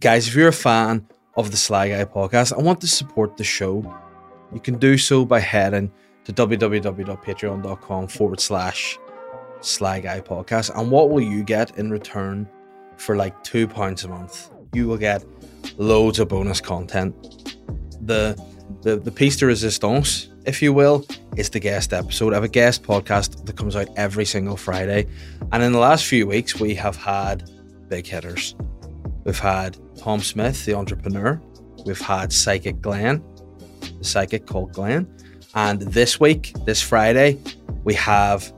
Guys, if you're a fan of the Sly Guy podcast and want to support the show, you can do so by heading to www.patreon.com forward slash Sly Guy podcast. And what will you get in return for like two pounds a month? You will get loads of bonus content. The the the piece de resistance, if you will, is the guest episode. I have a guest podcast that comes out every single Friday. And in the last few weeks, we have had big hitters. We've had Tom Smith, the entrepreneur. We've had Psychic Glenn, the psychic called Glenn. And this week, this Friday, we have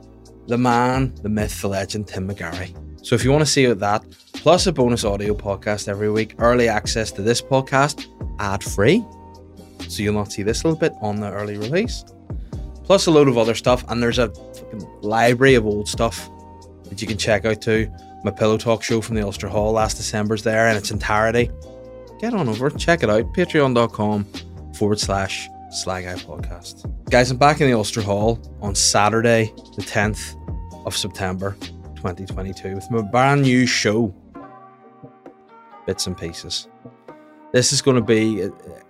the man, the myth, the legend, Tim McGarry. So if you want to see that, plus a bonus audio podcast every week, early access to this podcast, ad free. So you'll not see this little bit on the early release. Plus a load of other stuff. And there's a fucking library of old stuff that you can check out too. My Pillow Talk show from the Ulster Hall last December's there in its entirety. Get on over, check it out. Patreon.com forward slash Sly Guy Podcast. Guys, I'm back in the Ulster Hall on Saturday, the 10th of September 2022 with my brand new show, Bits and Pieces. This is going to be uh, uh,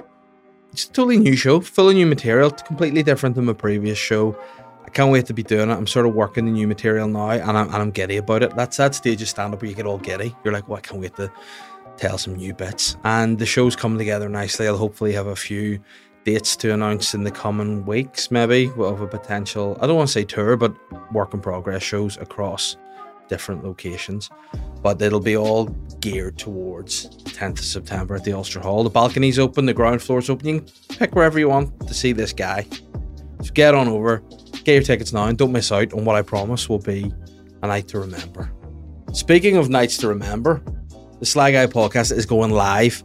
it's a totally new show, full of new material, completely different than my previous show. Can't wait to be doing it. I'm sort of working the new material now, and I'm, and I'm giddy about it. That's that stage of stand up where you get all giddy. You're like, well, I can't wait to tell some new bits. And the show's coming together nicely. I'll hopefully have a few dates to announce in the coming weeks, maybe, of a potential, I don't want to say tour, but work in progress shows across different locations. But it'll be all geared towards 10th of September at the Ulster Hall. The balcony's open, the ground floor's open. You can pick wherever you want to see this guy. So get on over, get your tickets now, and don't miss out on what I promise will be a night to remember. Speaking of nights to remember, the Sly Guy podcast is going live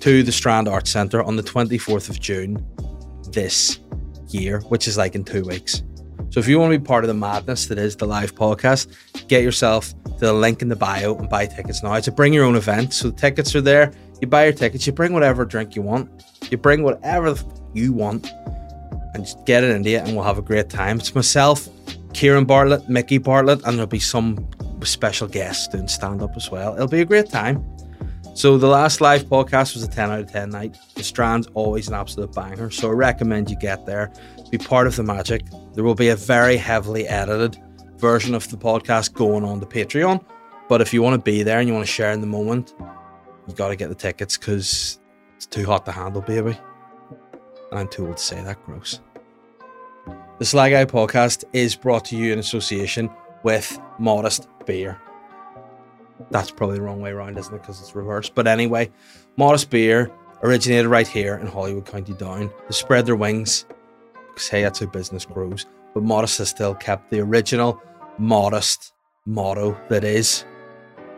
to the Strand Arts Centre on the 24th of June this year, which is like in two weeks. So if you want to be part of the madness that is the live podcast, get yourself to the link in the bio and buy tickets now. It's a bring your own event. So the tickets are there. You buy your tickets, you bring whatever drink you want, you bring whatever you want, and just get it into it, and we'll have a great time. It's myself, Kieran Bartlett, Mickey Bartlett, and there'll be some special guests doing stand up as well. It'll be a great time. So the last live podcast was a 10 out of 10 night. The Strand's always an absolute banger, so I recommend you get there, be part of the magic. There will be a very heavily edited version of the podcast going on to Patreon, but if you want to be there and you want to share in the moment, you got to get the tickets because it's too hot to handle, baby. And I'm too old to say that, gross. The Sly Guy podcast is brought to you in association with Modest Beer. That's probably the wrong way around, isn't it? Because it's reversed. But anyway, Modest Beer originated right here in Holywood County Down. They spread their wings because, hey, that's how business grows. But Modest has still kept the original modest motto that is,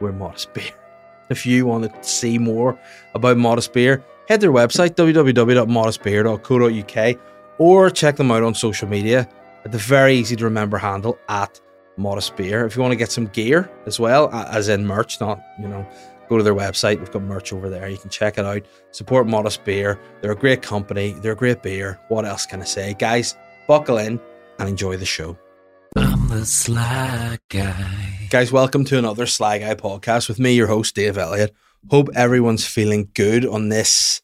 we're Modest Beer. If you want to see more about Modest Beer, head to their website, www.modestbeer.co.uk, or check them out on social media at the very easy to remember handle at Modest Beer. If you want to get some gear as well, as in merch, not, you know, go to their website. We've got merch over there. You can check it out. Support Modest Beer. They're a great company. They're a great beer. What else can I say? Guys, buckle in and enjoy the show. I'm the Sly Guy. Guys, welcome to another Sly Guy podcast with me, your host, Dave Elliott. Hope everyone's feeling good on this.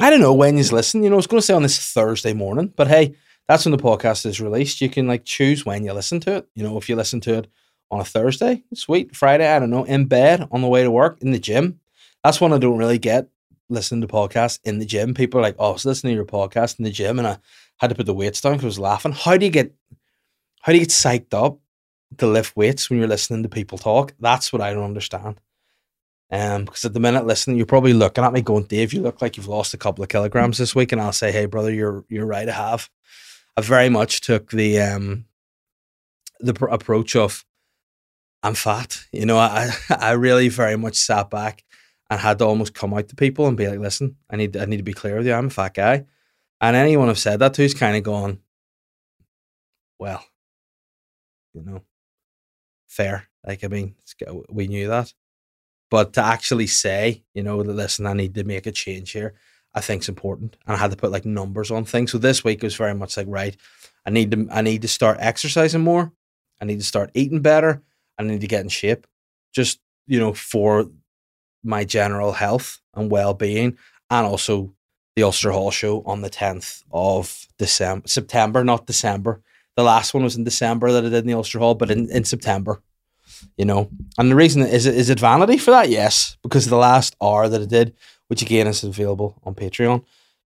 I don't know when you listen. You know, I was going to say on this Thursday morning, but hey, that's when the podcast is released. You can like choose when you listen to it. You know, if you listen to it on a Thursday, sweet. Friday, I don't know, in bed, on the way to work, in the gym. That's one I don't really get listening to podcasts in the gym. People are like, oh, I was listening to your podcast in the gym and I had to put the weights down because I was laughing. How do you get how do you get psyched up to lift weights when you're listening to people talk? That's what I don't understand. Um, because at the minute listening, you're probably looking at me going, Dave, you look like you've lost a couple of kilograms this week, and I'll say, Hey, brother, you're you're right. I have. I very much took the um the pr- approach of I'm fat. You know, I I really very much sat back and had to almost come out to people and be like, listen, I need I need to be clear with you. I'm a fat guy. And anyone I've said that to is kind of gone, well, you know, fair. Like, I mean, we knew that. But to actually say, you know, that listen, I need to make a change here, I think is important. And I had to put like numbers on things. So this week was very much like, right, I need to I need to start exercising more. I need to start eating better. I need to get in shape. Just, you know, for my general health and well being, and also the Ulster Hall show on the 10th of December, September, not December. The last one was in December that I did in the Ulster Hall, but in, in September, you know. And the reason is it is it vanity for that? Yes, because the last hour that I did, which again is available on Patreon,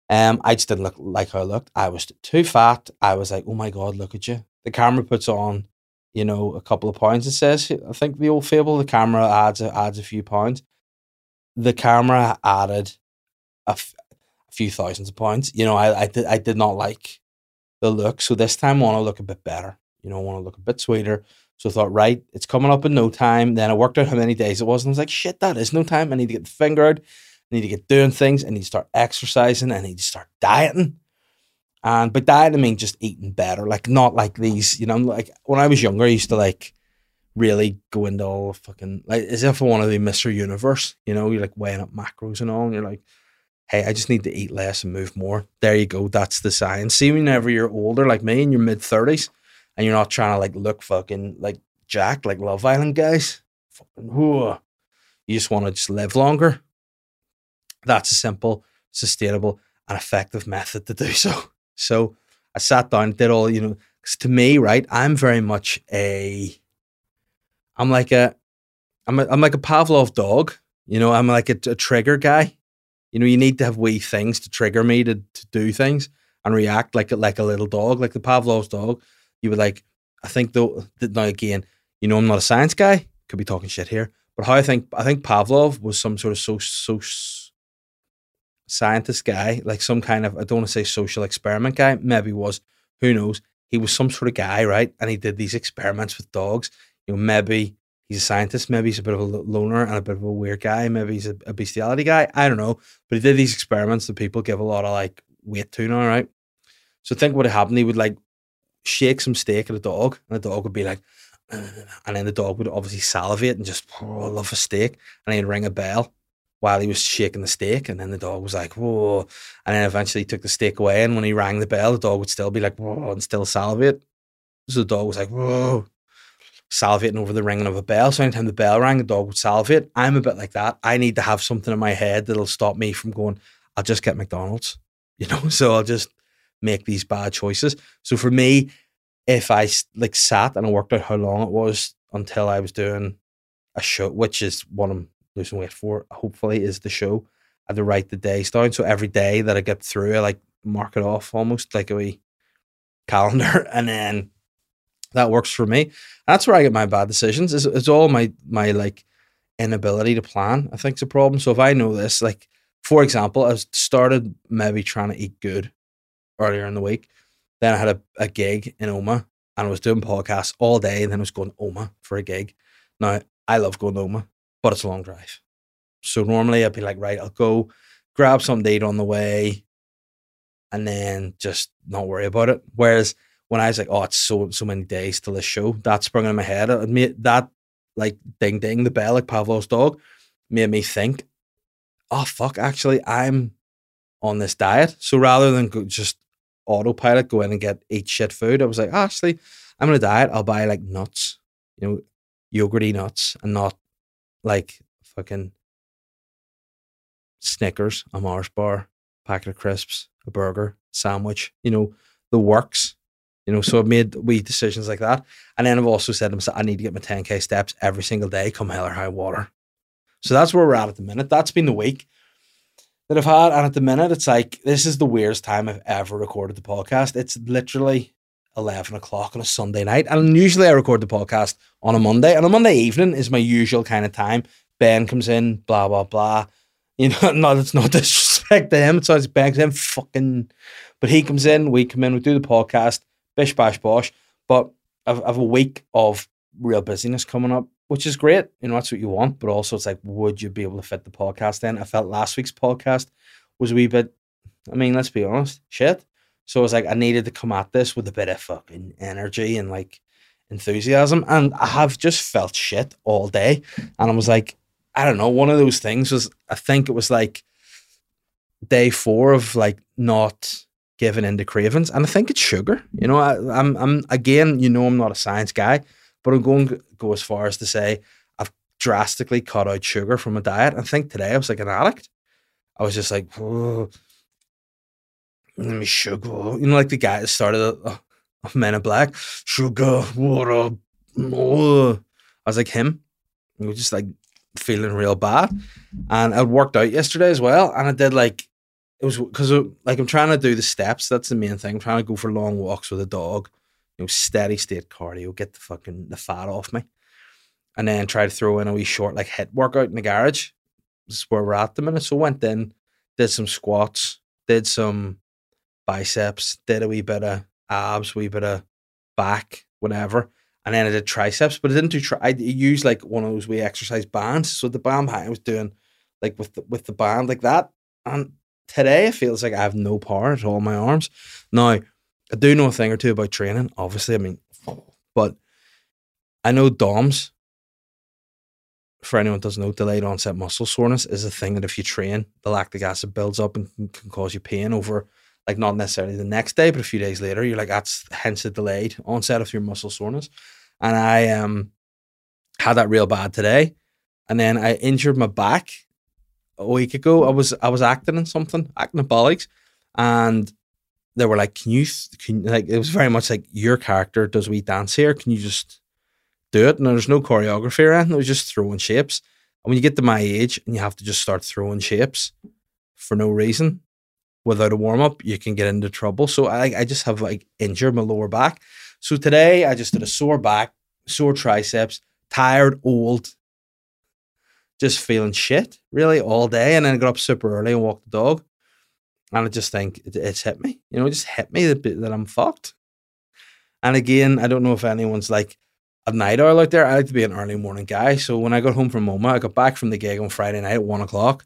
um, I just didn't look like how I looked. I was too fat. I was like, oh my god, look at you. The camera puts on, you know, a couple of pounds. It says, I think the old fable, the camera adds adds a few pounds. The camera added a, f- a few thousands of pounds. You know, I I did I did not like the look. So this time I want to look a bit better. You know, I want to look a bit sweeter. So I thought, right, it's coming up in no time. Then I worked out how many days it was, and I was like, shit, that is no time. I need to get the finger out. I need to get doing things. I need to start exercising. I need to start dieting. And by diet, I mean just eating better. Like not like these, you know, like when I was younger, I used to like really go into all fucking like as if I wanted to be Mr. Universe. You know, you're like weighing up macros and all, and you're like, hey, I just need to eat less and move more. There you go. That's the science. See, whenever you're older, like me, in your mid thirties, and you're not trying to like look fucking like Jack, like Love Island guys. Fucking, whoa. You just want to just live longer. That's a simple, sustainable, and effective method to do so. So I sat down, did all, you know, 'cause to me, right, I'm very much a, I'm like a, I'm, a, I'm like a Pavlov dog. You know, I'm like a, a trigger guy. You know, you need to have wee things to trigger me to, to do things and react like like a little dog, like the Pavlov's dog. You would like, I think though, that now again, you know, I'm not a science guy, could be talking shit here, but how I think, I think Pavlov was some sort of so, so scientist guy, like some kind of, I don't want to say social experiment guy, maybe was, who knows. He was some sort of guy, right? And he did these experiments with dogs. You know, maybe he's a scientist, maybe he's a bit of a loner and a bit of a weird guy, maybe he's a, a bestiality guy. I don't know. But he did these experiments that people give a lot of like weight to now, right? So think what happened. He would like shake some steak at a dog, and the dog would be like, and then the dog would obviously salivate and just oh, love a steak, and he'd ring a bell while he was shaking the steak, and then the dog was like, whoa, and then eventually he took the steak away, and when he rang the bell, the dog would still be like, whoa, and still salivate. So the dog was like, whoa, salivating over the ringing of a bell. So anytime the bell rang, the dog would salivate. I'm a bit like that. I need to have something in my head that'll stop me from going, I'll just get McDonald's, you know, so I'll just make these bad choices. So for me, if I like sat and I worked out how long it was until I was doing a show, which is what I'm losing weight for, hopefully, is the show. I had to write the days down. So every day that I get through, I like mark it off almost like a wee calendar. And then that works for me. That's where I get my bad decisions. It's, it's all my my like inability to plan. I think, think's a problem. So if I know this, like for example, I started maybe trying to eat good earlier in the week. Then I had a, a gig in Omagh and I was doing podcasts all day and then I was going to Omagh for a gig. Now I love going to Omagh, but it's a long drive. So normally I'd be like, right, I'll go grab some date on the way and then just not worry about it. Whereas when I was like, oh, it's so so many days till this show, that sprung in my head. Made that like ding ding the bell like Pavlov's dog made me think, oh fuck, actually I'm on this diet. So rather than go, just autopilot go in and get eat shit food, I was like, ah, actually, I'm on a diet. I'll buy like nuts, you know, yogurty nuts, and not like fucking Snickers, a Mars bar, packet of crisps, a burger, sandwich. You know, the works. You know, so I've made wee decisions like that. And then I've also said to myself, I need to get my 10k steps every single day, come hell or high water. So that's where we're at at the minute. That's been the week that I've had. And at the minute, it's like, this is the weirdest time I've ever recorded the podcast. It's literally 11 o'clock on a Sunday night. And usually I record the podcast on a Monday. And a Monday evening is my usual kind of time. Ben comes in, blah, blah, blah. You know, no, it's not disrespect to him. It's always Ben comes in, fucking. But he comes in, we come in, we do the podcast, bish, bash, bosh. But I've, I've a week of real busyness coming up, which is great. You know, that's what you want. But also, it's like, would you be able to fit the podcast in? I felt last week's podcast was a wee bit, I mean, let's be honest, shit. So I was like, I needed to come at this with a bit of fucking energy and like enthusiasm. And I have just felt shit all day. And I was like, I don't know, one of those things was, I think it was like day four of like not giving into cravings. And I think it's sugar. You know, I, I'm, I'm, again, you know, I'm not a science guy, but I'm going go as far as to say I've drastically cut out sugar from my diet. I think today I was like an addict. I was just like, oh, let me sugar. You know, like the guy that started uh, Men in Black, sugar, water. Oh. I was like him. I was just like feeling real bad. And I worked out yesterday as well. And I did like, it was because like I'm trying to do the steps. That's the main thing. I'm trying to go for long walks with a dog, you know, steady state cardio, get the fucking the fat off me. And then try to throw in a wee short like hit workout in the garage. This is where we're at the minute. So went in, did some squats, did some biceps, did a wee bit of abs, wee bit of back, whatever. And then I did triceps, but I didn't do tri- I used like one of those wee exercise bands. So the band I was doing like with the, with the band like that. And today it feels like I have no power at all my arms. Now, I do know a thing or two about training, obviously. I mean, but I know DOMS, for anyone doesn't know, delayed onset muscle soreness is a thing that if you train, the lactic acid builds up and can, cause you pain over like not necessarily the next day, but a few days later, you're like, that's hence the delayed onset of your muscle soreness. And I um had that real bad today. And then I injured my back a week ago. I was I was acting in something, acting in bollogs, and they were like, "Can you, can like?" It was very much like your character does we dance here. Can you just do it? And there's no choreography or anything. It was just throwing shapes. And when you get to my age and you have to just start throwing shapes for no reason, without a warm up, you can get into trouble. So I, I just have like injured my lower back. So today I just did a sore back, sore triceps, tired, old, just feeling shit really all day. And then I got up super early and walked the dog. And I just think it, it's hit me, you know, it just hit me that, that I'm fucked. And again, I don't know if anyone's like a night owl out there. I like to be an early morning guy. So when I got home from Omagh, I got back from the gig on Friday night at one o'clock.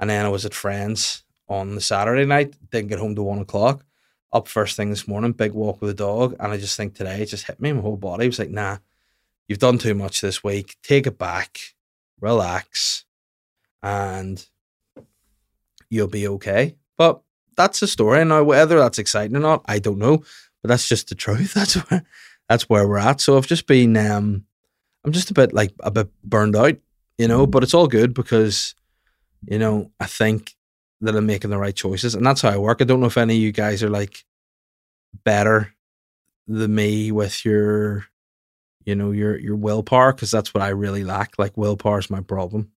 And then I was at friends on the Saturday night. Didn't get home to one o'clock. Up first thing this morning, big walk with the dog, and I just think today it just hit me. In my whole body was like, "Nah, you've done too much this week. Take it back, relax, and you'll be okay." But that's the story. Now, whether that's exciting or not, I don't know. But that's just the truth. That's where that's where we're at. So I've just been, um, I'm just a bit like a bit burned out, you know. But it's all good because, you know, I think that I'm making the right choices. And that's how I work. I don't know if any of you guys are like better than me with your, you know, your your willpower, because that's what I really lack. Like willpower is my problem.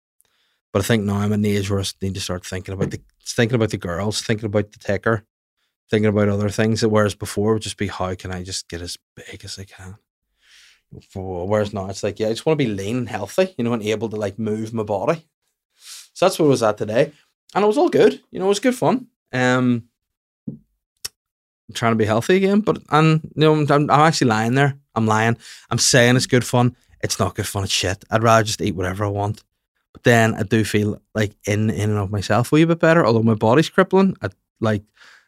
But I think now I'm in the age where I need to start thinking about the thinking about the girls, thinking about the ticker, thinking about other things. That whereas before would just be how can I just get as big as I can. Whereas now it's like, yeah, I just want to be lean and healthy, you know, and able to like move my body. So that's what was at today and it was all good. You know, it was good fun. Um, I'm trying to be healthy again, but and you know, I'm, I'm actually lying there. I'm lying. I'm saying it's good fun. It's not good fun. It's shit. I'd rather just eat whatever I want. But then I do feel like in in and of myself a wee bit better. Although my body's crippling, I like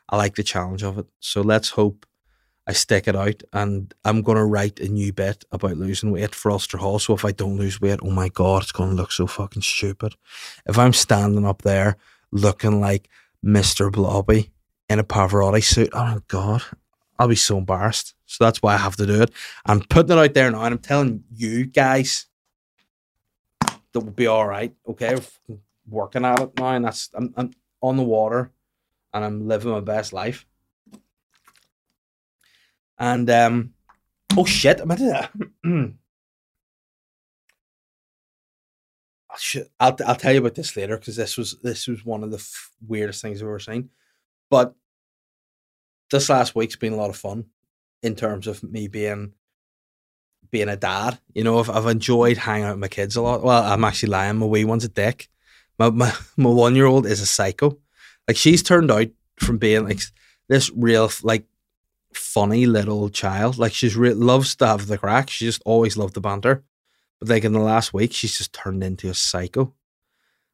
I like the challenge of it. So let's hope I stick it out. And I'm gonna write a new bit about losing weight for Ulster Hall. So if I don't lose weight, oh my god, it's gonna look so fucking stupid. If I'm standing up there looking like Mr. Blobby in a Pavarotti suit. Oh my God. I'll be so embarrassed. So that's why I have to do it. I'm putting it out there now and I'm telling you guys that will be all right. Okay. I'm working at it now and that's, I'm, I'm on the water and I'm living my best life. And, um, oh shit, I'm at I'll I'll tell you about this later because this was this was one of the f- weirdest things I've ever seen. But this last week's been a lot of fun in terms of me being being a dad. You know, I've, I've enjoyed hanging out with my kids a lot. Well, I'm actually lying. My wee one's a dick. My my, my one year old is a psycho. Like she's turned out from being like this real like funny little child. Like she's re- loves to have the crack. She just always loved the banter. But like in the last week, she's just turned into a psycho.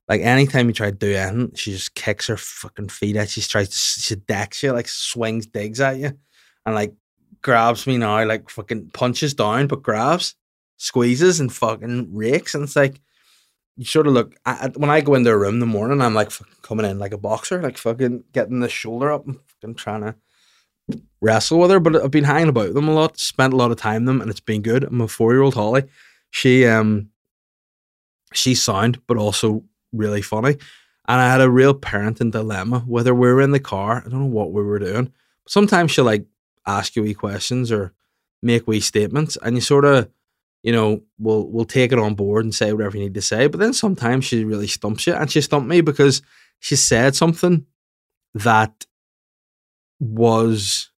Like anytime you try to do anything, she just kicks her fucking feet at you. She tries to, she decks you, like swings, digs at you, and like grabs me now, like fucking punches down, but grabs, squeezes, and fucking rakes. And it's like, you sort of look, I, when I go into a room in the morning, I'm like coming in like a boxer, like fucking getting the shoulder up and fucking trying to wrestle with her. But I've been hanging about them a lot, spent a lot of time them, and it's been good. I'm a four year old Holly she um she's sound, but also really funny. And I had a real parenting dilemma whether we were in the car. I don't know what we were doing. Sometimes she'll like ask you wee questions or make wee statements, and you sort of, you know, will will take it on board and say whatever you need to say. But then sometimes she really stumps you, and she stumped me because she said something that was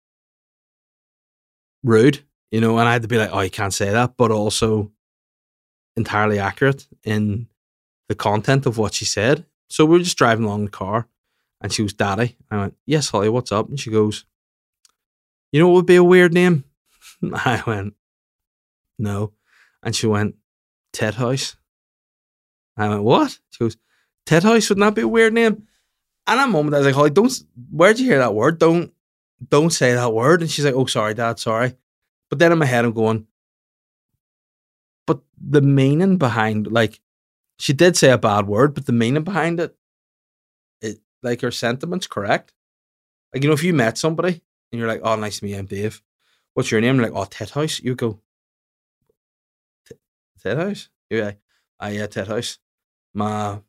rude, you know, and I had to be like, oh, you can't say that, but also entirely accurate in the content of what she said. So we were just driving along the car and she was daddy. I went, Yes, Holly, what's up? And she goes, You know what would be a weird name? I went, No. And she went, Ted House. I went, What? She goes, Ted House, wouldn't that be a weird name? And at a moment I was like, Holly, don't where'd you hear that word? Don't don't say that word. And she's like, Oh, sorry, Dad, sorry. But then in my head I'm going, but the meaning behind like she did say a bad word, but the meaning behind it, it like her sentiments correct. Like you know, if you met somebody and you're like, "Oh, nice to meet you, I'm Dave. What's your name?" Like, "Oh, Ted House." You go, Ted House. You're like, "Ah, yeah, Ted House." My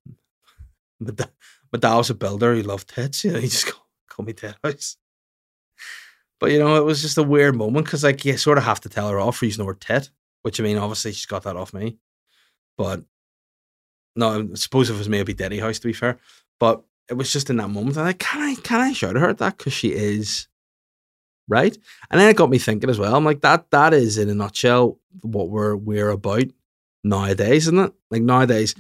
my, da- my dad was a builder. He loved tits. You know, he just called, call me Ted House. But you know, it was just a weird moment because like you sort of have to tell her off for using the word tit, which I mean, obviously she's got that off me. But no, I suppose if it was me, it'd be Daddy House to be fair. But it was just in that moment. I'm like, can I can I shout at her at that? Because she is right. And then it got me thinking as well. I'm like, that that is in a nutshell what we're we're about nowadays, isn't it? Like nowadays,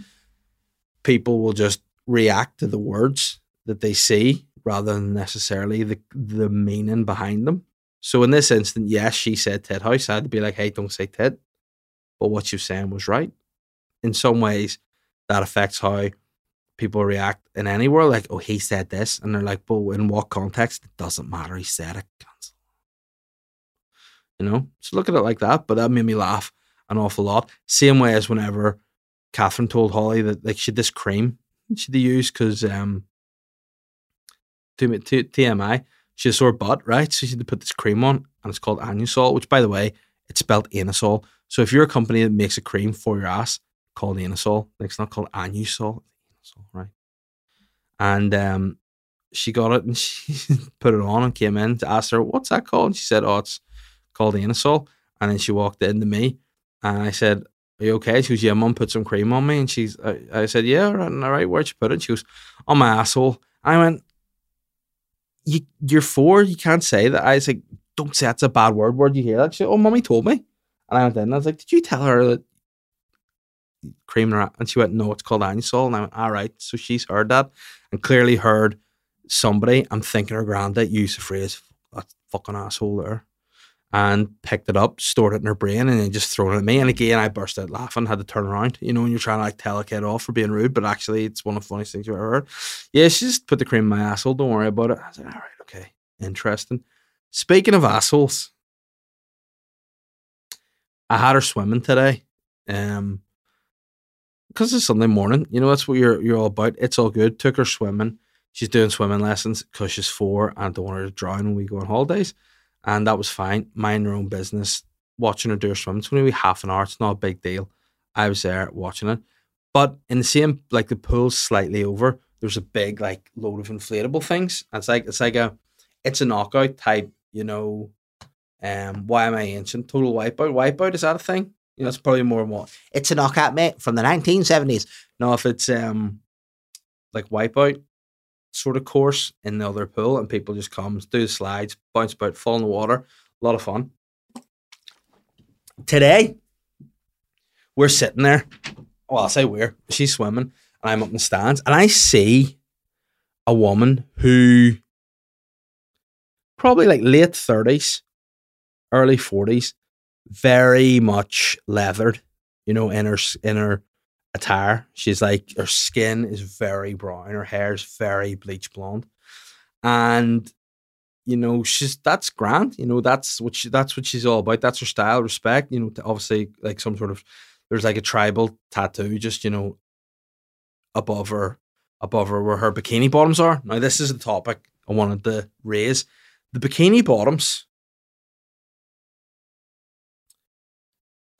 people will just react to the words that they see rather than necessarily the the meaning behind them. So in this instant, yes, she said Ted House. I had to be like, hey, don't say Ted. But what was saying was right. In some ways, that affects how people react in any world. Like, oh, he said this, and they're like, but in what context? It doesn't matter. He said it. You know, so look at it like that. But that made me laugh an awful lot. Same way as whenever Catherine told Holly that like she this cream she'd use because um to, to TMI she sore butt, right? So she had to put this cream on, and it's called Anusol, which by the way, it's spelled Anusol. So if you're a company that makes a cream for your ass, called Anusol. Like it's not called Anusol, Anusol, right? And um, she got it and she put it on and came in to ask her, "What's that called?" And she said, "Oh, it's called Anusol." And then she walked in to me, and I said, "Are you okay?" She goes, "Yeah, mum put some cream on me." And she's, I, I said, "Yeah, all right. Where'd you put it?" She goes, "On my asshole." I went, you, "You're four. You can't say that." I was like, "Don't say that's a bad word." Where'd you hear that? She said, "Oh, mummy told me." And I went in and I was like, "Did you tell her that cream her and she went no it's called Anusol and I went all right so she's heard that and clearly heard somebody I'm thinking her granddad use the phrase that fucking asshole there and picked it up stored it in her brain and then just thrown it at me and again I burst out laughing had to turn around you know when you're trying to like tell a kid off for being rude but actually it's one of the funniest things you've ever heard yeah she just put the cream in my asshole don't worry about it I was like all right okay interesting speaking of assholes I had her swimming today um because it's Sunday morning, you know, that's what you're you're all about. It's all good. Took her swimming. She's doing swimming lessons because she's four and don't want her to drown when we go on holidays. And that was fine. Mind her own business. Watching her do her swim. It's only half an hour. It's not a big deal. I was there watching it. But in the same like the pool's slightly over, there's a big like load of inflatable things. It's like it's like a it's a knockout type, you know. Um, why am I ancient? Total wipeout. Wipeout is that a thing? You know, it's probably more and more. It's a knockout, mate, from the 1970s. No, if it's um like wipeout sort of course in the other pool and people just come, do the slides, bounce about, fall in the water. A lot of fun. Today, we're sitting there. Well, I'll say we're. She's swimming and I'm up in the stands and I see a woman who probably like late 30s, early 40s, very much leathered, you know, in her in her attire. She's like her skin is very brown, her hair is very bleach blonde, and you know she's that's grand. You know that's what she that's what she's all about. That's her style, respect. You know, obviously like some sort of there's like a tribal tattoo, just you know, above her above her where her bikini bottoms are. Now this is the topic I wanted to raise. The bikini bottoms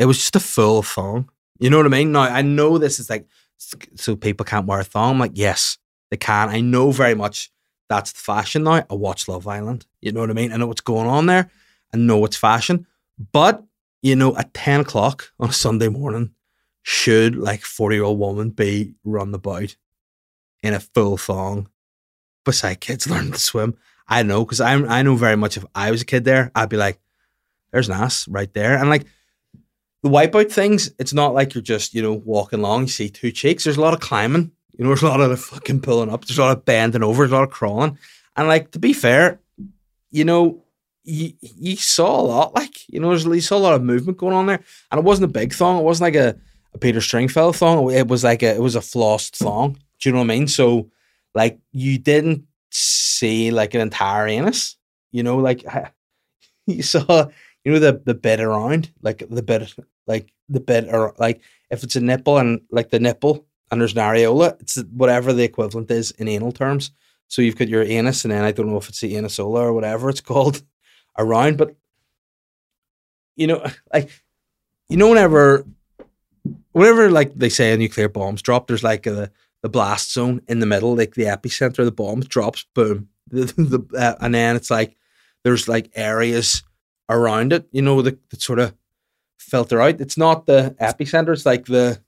It was just a full thong. You know what I mean? Now I know this is like so people can't wear a thong. I'm like, yes, they can. I know very much that's the fashion now. I watch Love Island. You know what I mean? I know what's going on there. I know it's fashion. But, you know, at 10 o'clock on a Sunday morning, should like 40 year old woman be run about in a full thong beside kids learning to swim? I know, because I I know very much if I was a kid there, I'd be like, there's an ass right there. And like the wipeout things, it's not like you're just, you know, walking along, you see two cheeks. There's a lot of climbing. You know, there's a lot of fucking pulling up. There's a lot of bending over. There's a lot of crawling. And like, to be fair, you know, you, you saw a lot. Like, you know, there's, you saw a lot of movement going on there. And it wasn't a big thong. It wasn't like a, a Peter Stringfellow thong. It was like a, it was a flossed thong. Do you know what I mean? So, like, you didn't see like an entire anus. You know, like you saw, you know, the the bit around, like the bed, like the bed, or like if it's a nipple and like the nipple and there's an areola, it's whatever the equivalent is in anal terms. So you've got your anus, and then I don't know if it's the anasola or whatever it's called around, but you know, like you know, whenever, whenever like they say a nuclear bombs dropped, there's like a the blast zone in the middle, like the epicenter of the bomb drops, boom, the, the, uh, and then it's like there's like areas around it, you know, that, that sort of filter out. It's not the epicenter; it's like the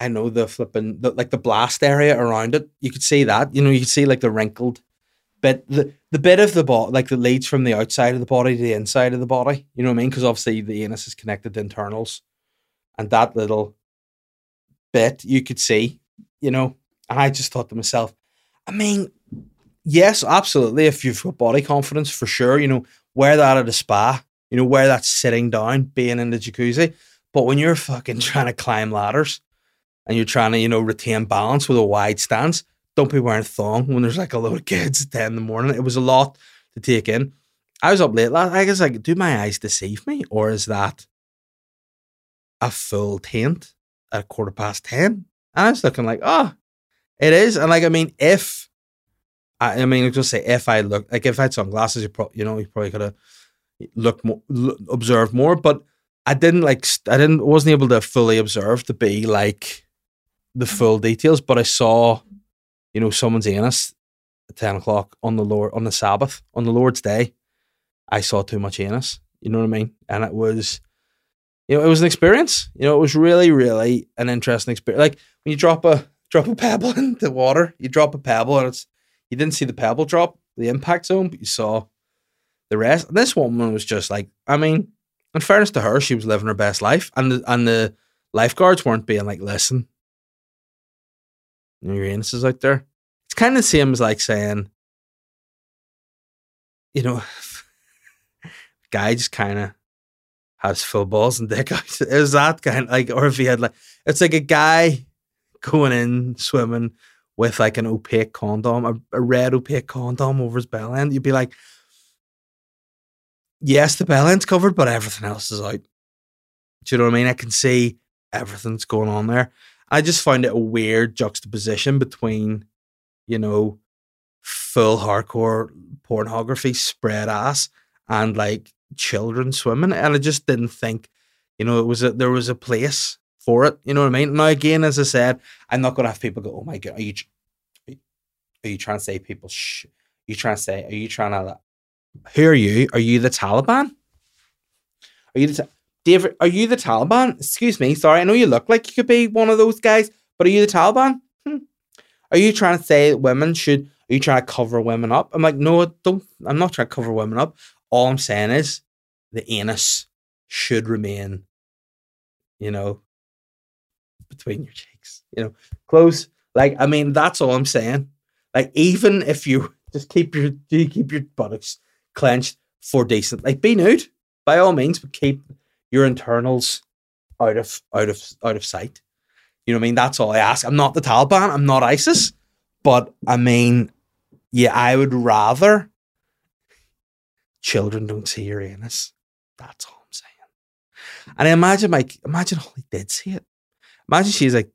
I know the flipping the, like the blast area around it. You could see that, you know, you could see like the wrinkled bit, the the bit of the body, like the leads from the outside of the body to the inside of the body. You know what I mean? Because obviously the anus is connected to internals, and that little bit you could see, you know. And I just thought to myself, I mean, yes, absolutely. If you've got body confidence, for sure, you know, wear that at a spa, you know, where that's sitting down, being in the jacuzzi. But when you're fucking trying to climb ladders and you're trying to, you know, retain balance with a wide stance, don't be wearing a thong when there's like a load of kids at 10 in the morning. It was a lot to take in. I was up late last I was like, do my eyes deceive me? Or is that a full tent at quarter past 10? And I was looking like, oh, it is. And like, I mean, if I, I mean, just say if I look like if I had sunglasses, you probably you know you probably could have looked more, look, observed more. But I didn't like I didn't wasn't able to fully observe to be like the full details. But I saw, you know, someone's anus at ten o'clock on the Lord on the Sabbath on the Lord's day. I saw too much anus. You know what I mean? And it was, you know, it was an experience. You know, it was really, really an interesting experience. Like when you drop a drop a pebble into water, you drop a pebble and it's you didn't see the pebble drop, the impact zone, but you saw the rest. This woman was just like, I mean, in fairness to her, she was living her best life, and the and the lifeguards weren't being like, listen, your anus is out there. It's kind of the same as like saying, you know, guy just kind of has full balls and dick out. It that kind of like, or if he had like, it's like a guy going in swimming with like an opaque condom, a, a red opaque condom over his bell end, you'd be like, yes, the end's covered, but everything else is out. Do you know what I mean? I can see everything's going on there. I just find it a weird juxtaposition between, you know, full hardcore pornography, spread ass, and like children swimming. And I just didn't think, you know, it was a, there was a place for it. You know what I mean? Now, again, as I said, I'm not to have people go, "Oh my god, are you, are you trying to say people? Are you trying to say? Are you trying to? Who are you? Are you the Taliban? Are you the David? Are you the Taliban? Excuse me, sorry. I know you look like you could be one of those guys, but are you the Taliban? Hmm. Are you trying to say women should? Are you trying to cover women up? I'm like, no, don't. I'm not trying to cover women up. All I'm saying is the anus should remain, you know, between your cheeks. You know, close. Like, I mean, that's all I'm saying. Like, even if you just keep your do you keep your buttocks clenched for decent, like be nude by all means, but keep your internals out of out of out of sight. You know what I mean? That's all I ask. I'm not the Taliban. I'm not ISIS. But I mean, yeah, I would rather children don't see your anus. That's all I'm saying. And I imagine, like, imagine Holly did see it. Imagine she's like,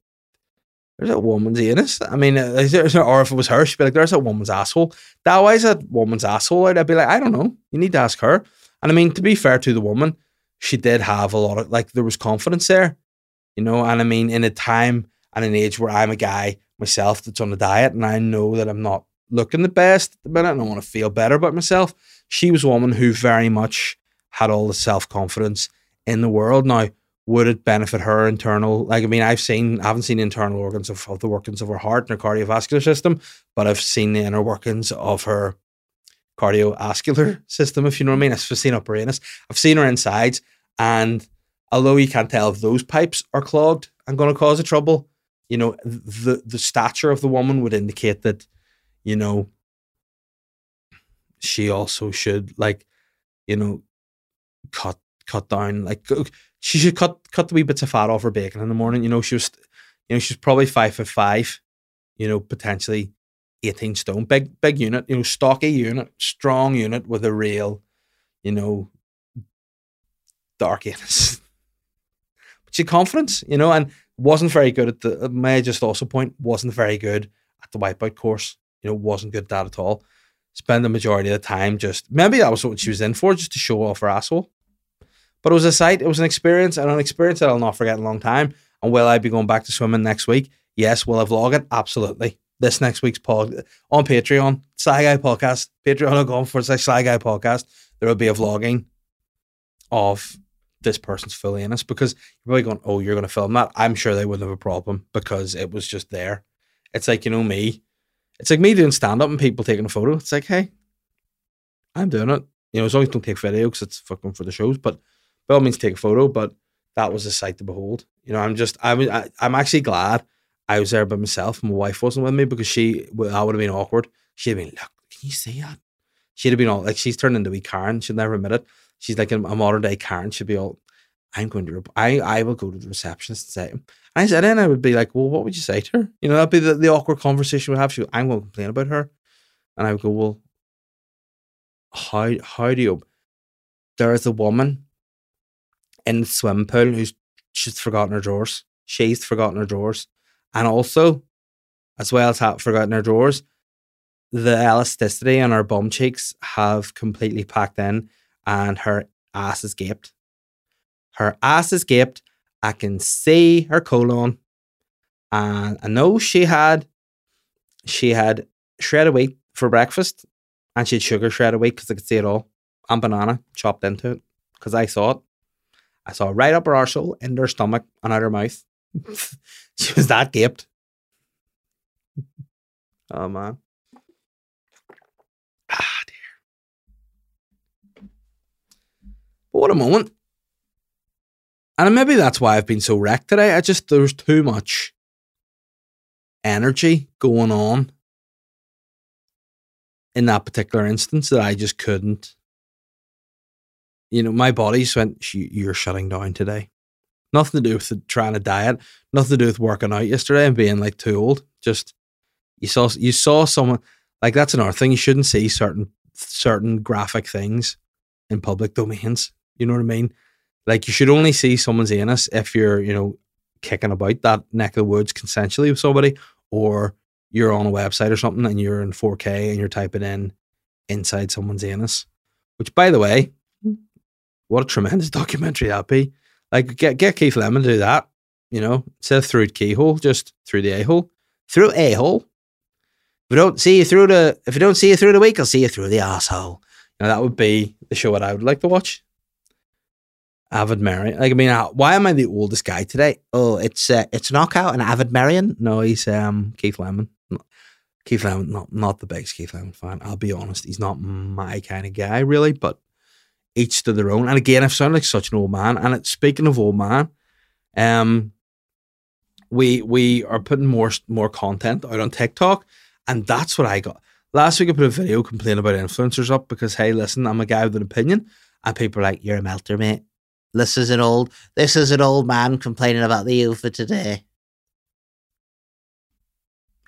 there's a woman's anus. I mean, uh, or if it was her, she'd be like, there's a woman's asshole. That why is a woman's asshole out? I'd be like, I don't know. You need to ask her. And I mean, to be fair to the woman, she did have a lot of, like, there was confidence there, you know. And I mean, in a time, and an age where I'm a guy myself that's on a diet and I know that I'm not looking the best at the minute and I want to feel better about myself. She was a woman who very much had all the self confidence in the world. Now, would it benefit her internal? Like, I mean, I've seen, I haven't seen internal organs of, of the workings of her heart and her cardiovascular system, but I've seen the inner workings of her cardiovascular system, if you know what I mean. I've seen her. I've seen her insides. And although you can't tell if those pipes are clogged and going to cause a trouble, you know, the, the stature of the woman would indicate that, you know, she also should, like, you know, cut cut down like she should cut cut the wee bits of fat off her bacon in the morning. You know, she was you know, she's probably five foot five, you know, potentially 18 stone. Big big unit, you know, stocky unit, strong unit with a real, you know, dark anus. but she confidence, you know, and wasn't very good at the may I just also point, wasn't very good at the wipeout course. You know, wasn't good at that at all. Spend the majority of the time just maybe that was what she was in for, just to show off her asshole. But it was a sight, it was an experience, and an experience that I'll not forget in a long time. And will I be going back to swimming next week? Yes. Will I vlog it? Absolutely. This next week's pod on Patreon, Sly Guy Podcast, patreon.com for Sly Guy Podcast. There will be a vlogging of this person's full anus because you're probably going, oh, you're going to film that. I'm sure they wouldn't have a problem because it was just there. It's like, you know, me. It's like me doing stand up and people taking a photo. It's like, hey, I'm doing it. You know, as long as don't take video because it's fucking for the shows. But by all means take a photo, but that was a sight to behold. You know, I'm just I was I, I'm actually glad I was there by myself. My wife wasn't with me because she that would have been awkward. She'd have been, look, can you see that? She'd have been all like she's turned into a Karen. She'd never admit it. She's like a, modern day Karen. She'd be all, I'm going to I I will go to the receptionist and say and I said then I would be like, well, what would you say to her? You know, that'd be the, the awkward conversation we have. She, I'm going to complain about her, and I would go, well, how how do you? There is a woman in the swim pool who's she's forgotten her drawers. She's forgotten her drawers. And also, as well as have forgotten her drawers, the elasticity on her bum cheeks have completely packed in and her ass is gaped. Her ass is gaped. I can see her colon. And I know she had she had shredded wheat for breakfast and she had sugar shredded wheat because I could see it all. And banana chopped into it. Because I saw it. I saw right up her arsehole, into her stomach, and out her mouth. she was that gaped. oh man. Ah dear. But what a moment. And maybe that's why I've been so wrecked today. I just there's too much energy going on in that particular instance that I just couldn't you know, my body just went, you're shutting down today. Nothing to do with trying to diet, nothing to do with working out yesterday and being like too old. Just you saw you saw someone like that's another thing. You shouldn't see certain certain graphic things in public domains. You know what I mean? Like you should only see someone's anus if you're, you know, kicking about that neck of the woods consensually with somebody, or you're on a website or something and you're in 4K and you're typing in inside someone's anus. Which by the way, what a tremendous documentary that'd be. Like get get Keith Lemon to do that, you know, instead of through keyhole, just through the a hole. Through a hole. If we don't see you through the if we don't see you through the week, I'll see you through the asshole. Now that would be the show that I would like to watch. Avid Merrion. Like I mean, why am I the oldest guy today? Oh, it's uh, it's knockout and Avid Merrion. No, he's um Keith Lemon. Keith Lemon, not not the biggest Keith Lemon fan. I'll be honest, he's not my kind of guy, really. But each to their own. And again, I've sounded like such an old man. And speaking of old man, um, we we are putting more more content out on TikTok, and that's what I got. Last week I put a video complaining about influencers up because hey, listen, I'm a guy with an opinion, and people are like, "You're a melter, mate. This is an old this is an old man complaining about the youth for today."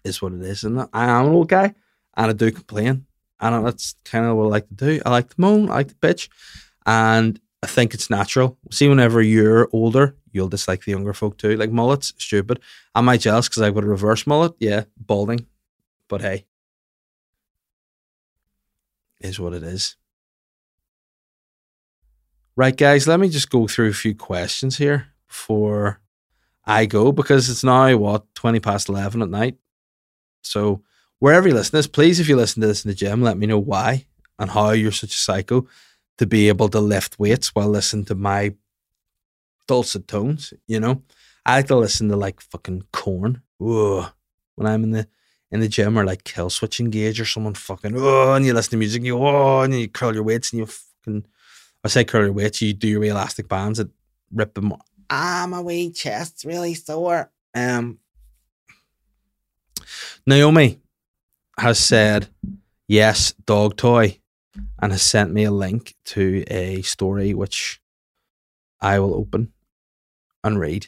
Is what it is, and I am an old guy, and I do complain, and that's kind of what I like to do. I like to moan, I like to bitch, and I think it's natural. See, whenever you're older, you'll dislike the younger folk too. Like mullets, stupid. Am I jealous because I've got a reverse mullet? Yeah, balding. But hey, is what it is. Right, guys, let me just go through a few questions here before I go because it's now what twenty past eleven at night. So wherever you listen to this, please, if you listen to this in the gym, let me know why and how you're such a psycho to be able to lift weights while listening to my dulcet tones. You know, I like to listen to like fucking Korn. Ugh, when I'm in the in the gym or like Killswitch Engage or someone fucking oh and you listen to music and you oh and you curl your weights and you fucking I say curl your weights, you do your elastic bands that rip them ah my wee chest's really sore. Um Naomi has said yes, dog toy, and has sent me a link to a story which I will open and read.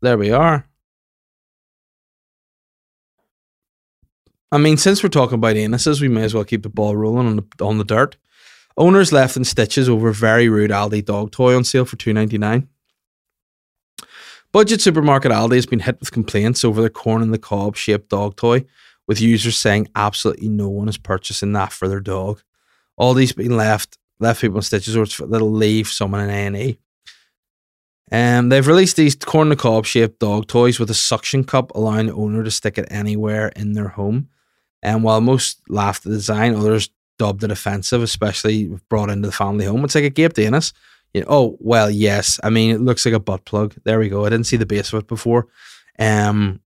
There we are. I mean, since we're talking about anuses, we may as well keep the ball rolling on the on the dirt. Owners left in stitches over very rude Aldi dog toy on sale for two ninety nine. Budget supermarket Aldi has been hit with complaints over the corn and the cob shaped dog toy, with users saying absolutely no one is purchasing that for their dog. All these being left left people in stitches, or that'll leave someone in A and E. Um, they've released these corn the cob shaped dog toys with a suction cup, allowing the owner to stick it anywhere in their home. And while most laughed at the design, others dubbed it offensive, especially brought into the family home. It's like a Gabe Danis. You know, oh well, yes. I mean, it looks like a butt plug. There we go. I didn't see the base of it before. Um,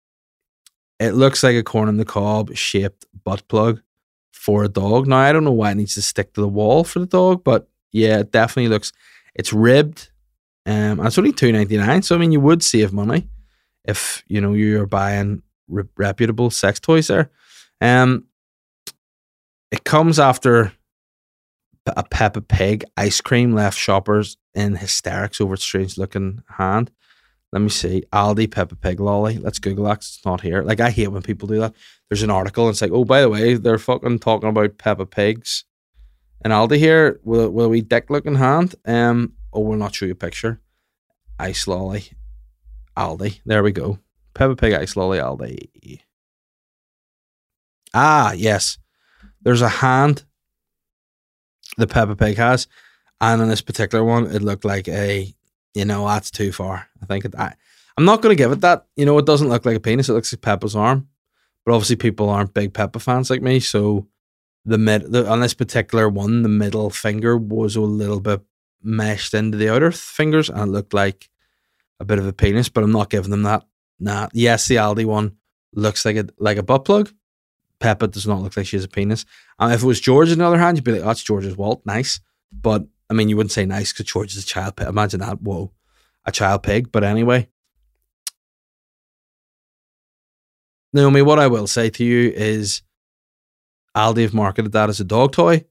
it looks like a corn on the cob shaped butt plug for a dog. Now I don't know why it needs to stick to the wall for the dog, but yeah, it definitely looks. It's ribbed. Um, and it's only two ninety nine. So I mean, you would save money if you know you're buying re- reputable sex toys there. Um, it comes after a Peppa Pig ice cream left shoppers in hysterics over its strange looking hand. Let me see. Aldi Peppa Pig lolly. Let's Google that. It's not here. Like I hate when people do that. There's an article and it's like, oh, by the way, they're fucking talking about Peppa Pigs and Aldi here with, with a wee dick looking hand. Um, oh, we'll not show you a picture. Ice lolly, Aldi. There we go. Peppa Pig ice lolly, Aldi. Ah, yes. There's a hand the Peppa Pig has, and in this particular one, it looked like a, you know, that's too far. I think it, I, I'm not going to give it that. You know, it doesn't look like a penis. It looks like Peppa's arm, but obviously people aren't big Peppa fans like me, so the mid the, on this particular one, the middle finger was a little bit meshed into the outer fingers, and it looked like a bit of a penis. But I'm not giving them that. Nah, yes, the Aldi one looks like a like a butt plug, Peppa does not look like she has a penis. Um, if it was George, on the other hand, you'd be like, oh, it's George's Walt. Nice. But I mean, you wouldn't say nice because George is a child pig. Imagine that. Whoa. A child pig. But anyway. Naomi, what I will say to you is Aldi have marketed that as a dog toy,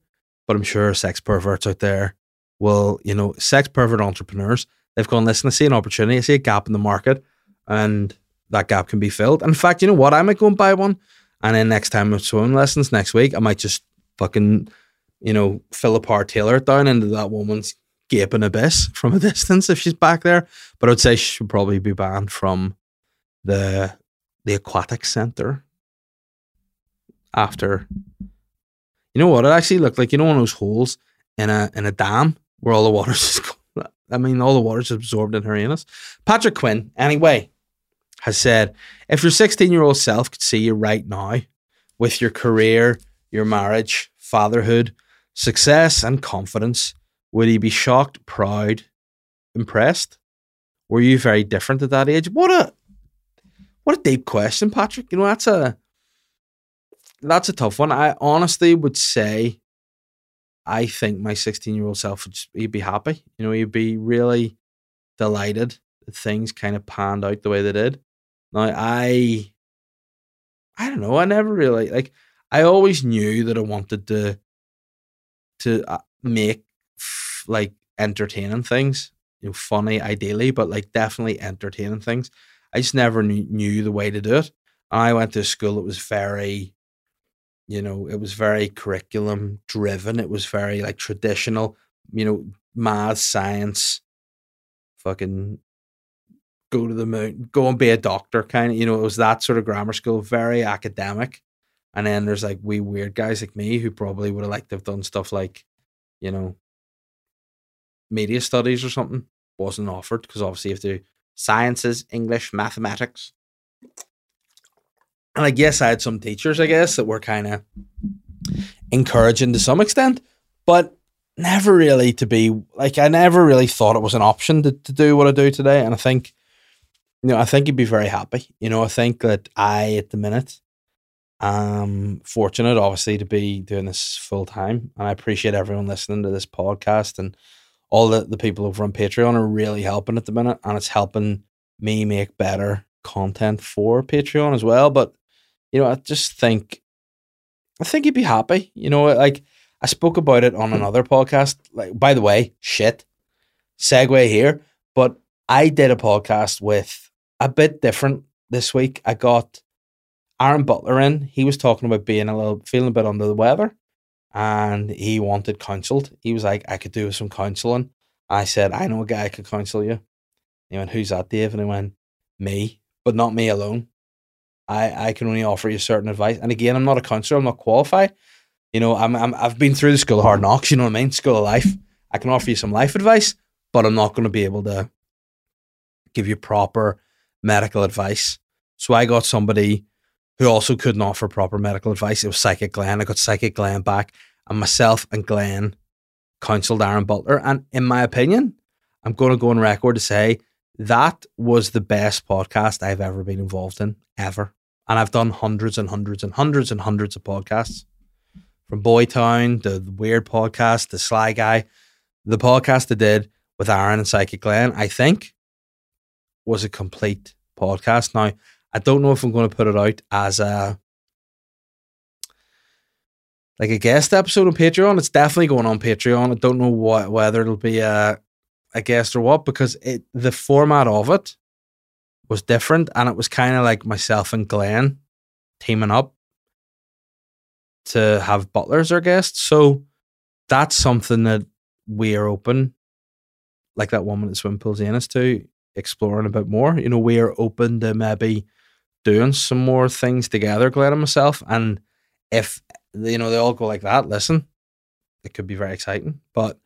but I'm sure sex perverts out there will, you know, sex pervert entrepreneurs, they've gone, listen, I see an opportunity, I see a gap in the market, and that gap can be filled. And in fact, you know what? I might go and buy one and then next time with swimming lessons next week, I might just fucking, you know, Philip R. Taylor down into that woman's gaping abyss from a distance if she's back there. But I'd say she should probably be banned from the the aquatic center after you know what it actually looked like you know one of those holes in a in a dam where all the water's just I mean all the water's absorbed in her anus. Patrick Quinn, anyway, has said, if your 16 year old self could see you right now with your career, your marriage, fatherhood, success, and confidence, would he be shocked, proud, impressed? Were you very different at that age? What a what a deep question, Patrick. You know, that's a that's a tough one. I honestly would say I think my 16 year old self would just, he'd be happy. You know, he'd be really delighted that things kind of panned out the way they did. Now I I don't know, I never really like I always knew that I wanted to to uh, make f- like entertaining things, you know, funny ideally, but like definitely entertaining things. I just never knew, knew the way to do it. I went to school that was very, you know, it was very curriculum driven. It was very like traditional, you know, math, science, fucking go to the moon, go and be a doctor kind of, you know, it was that sort of grammar school, very academic. And then there's like we weird guys like me who probably would have liked to have done stuff like, you know, media studies or something. Wasn't offered because obviously you have to sciences, English, mathematics. And I guess I had some teachers, I guess, that were kind of encouraging to some extent, but never really to be like, I never really thought it was an option to, to do what I do today. And I think, you know, I think you'd be very happy. You know, I think that I, at the minute, am fortunate, obviously, to be doing this full time. And I appreciate everyone listening to this podcast and all the, the people over on Patreon are really helping at the minute. And it's helping me make better content for Patreon as well. But, you know, I just think, I think you'd be happy. You know, like I spoke about it on hmm. another podcast. Like, by the way, shit, segue here. But I did a podcast with a bit different this week. I got Aaron Butler in. He was talking about being a little, feeling a bit under the weather and he wanted counseled. He was like, I could do with some counseling. I said, I know a guy could counsel you. He went, Who's that, Dave? And he went, Me, but not me alone. I, I can only offer you certain advice. And again, I'm not a counselor, I'm not qualified. You know, I'm, I'm I've been through the school of hard knocks, you know what I mean? School of life. I can offer you some life advice, but I'm not going to be able to give you proper medical advice. So I got somebody who also couldn't offer proper medical advice. It was Psychic Glenn. I got Psychic Glenn back, and myself and Glenn counseled Aaron Butler. And in my opinion, I'm going to go on record to say that was the best podcast I've ever been involved in, ever. And I've done hundreds and hundreds and hundreds and hundreds of podcasts from Boytown, the Weird podcast, the Sly Guy. The podcast I did with Aaron and Psychic Glenn, I think, was a complete podcast. Now, I don't know if I'm going to put it out as a like a guest episode on Patreon. It's definitely going on Patreon. I don't know what whether it'll be a a guest or what because it the format of it was different and it was kind of like myself and Glenn teaming up to have butlers or guests. So that's something that we are open, like that woman at Swim Pools Anus to exploring a bit more. You know, we are open to maybe doing some more things together, Glenn and myself. And if you know they all go like that, listen, it could be very exciting. But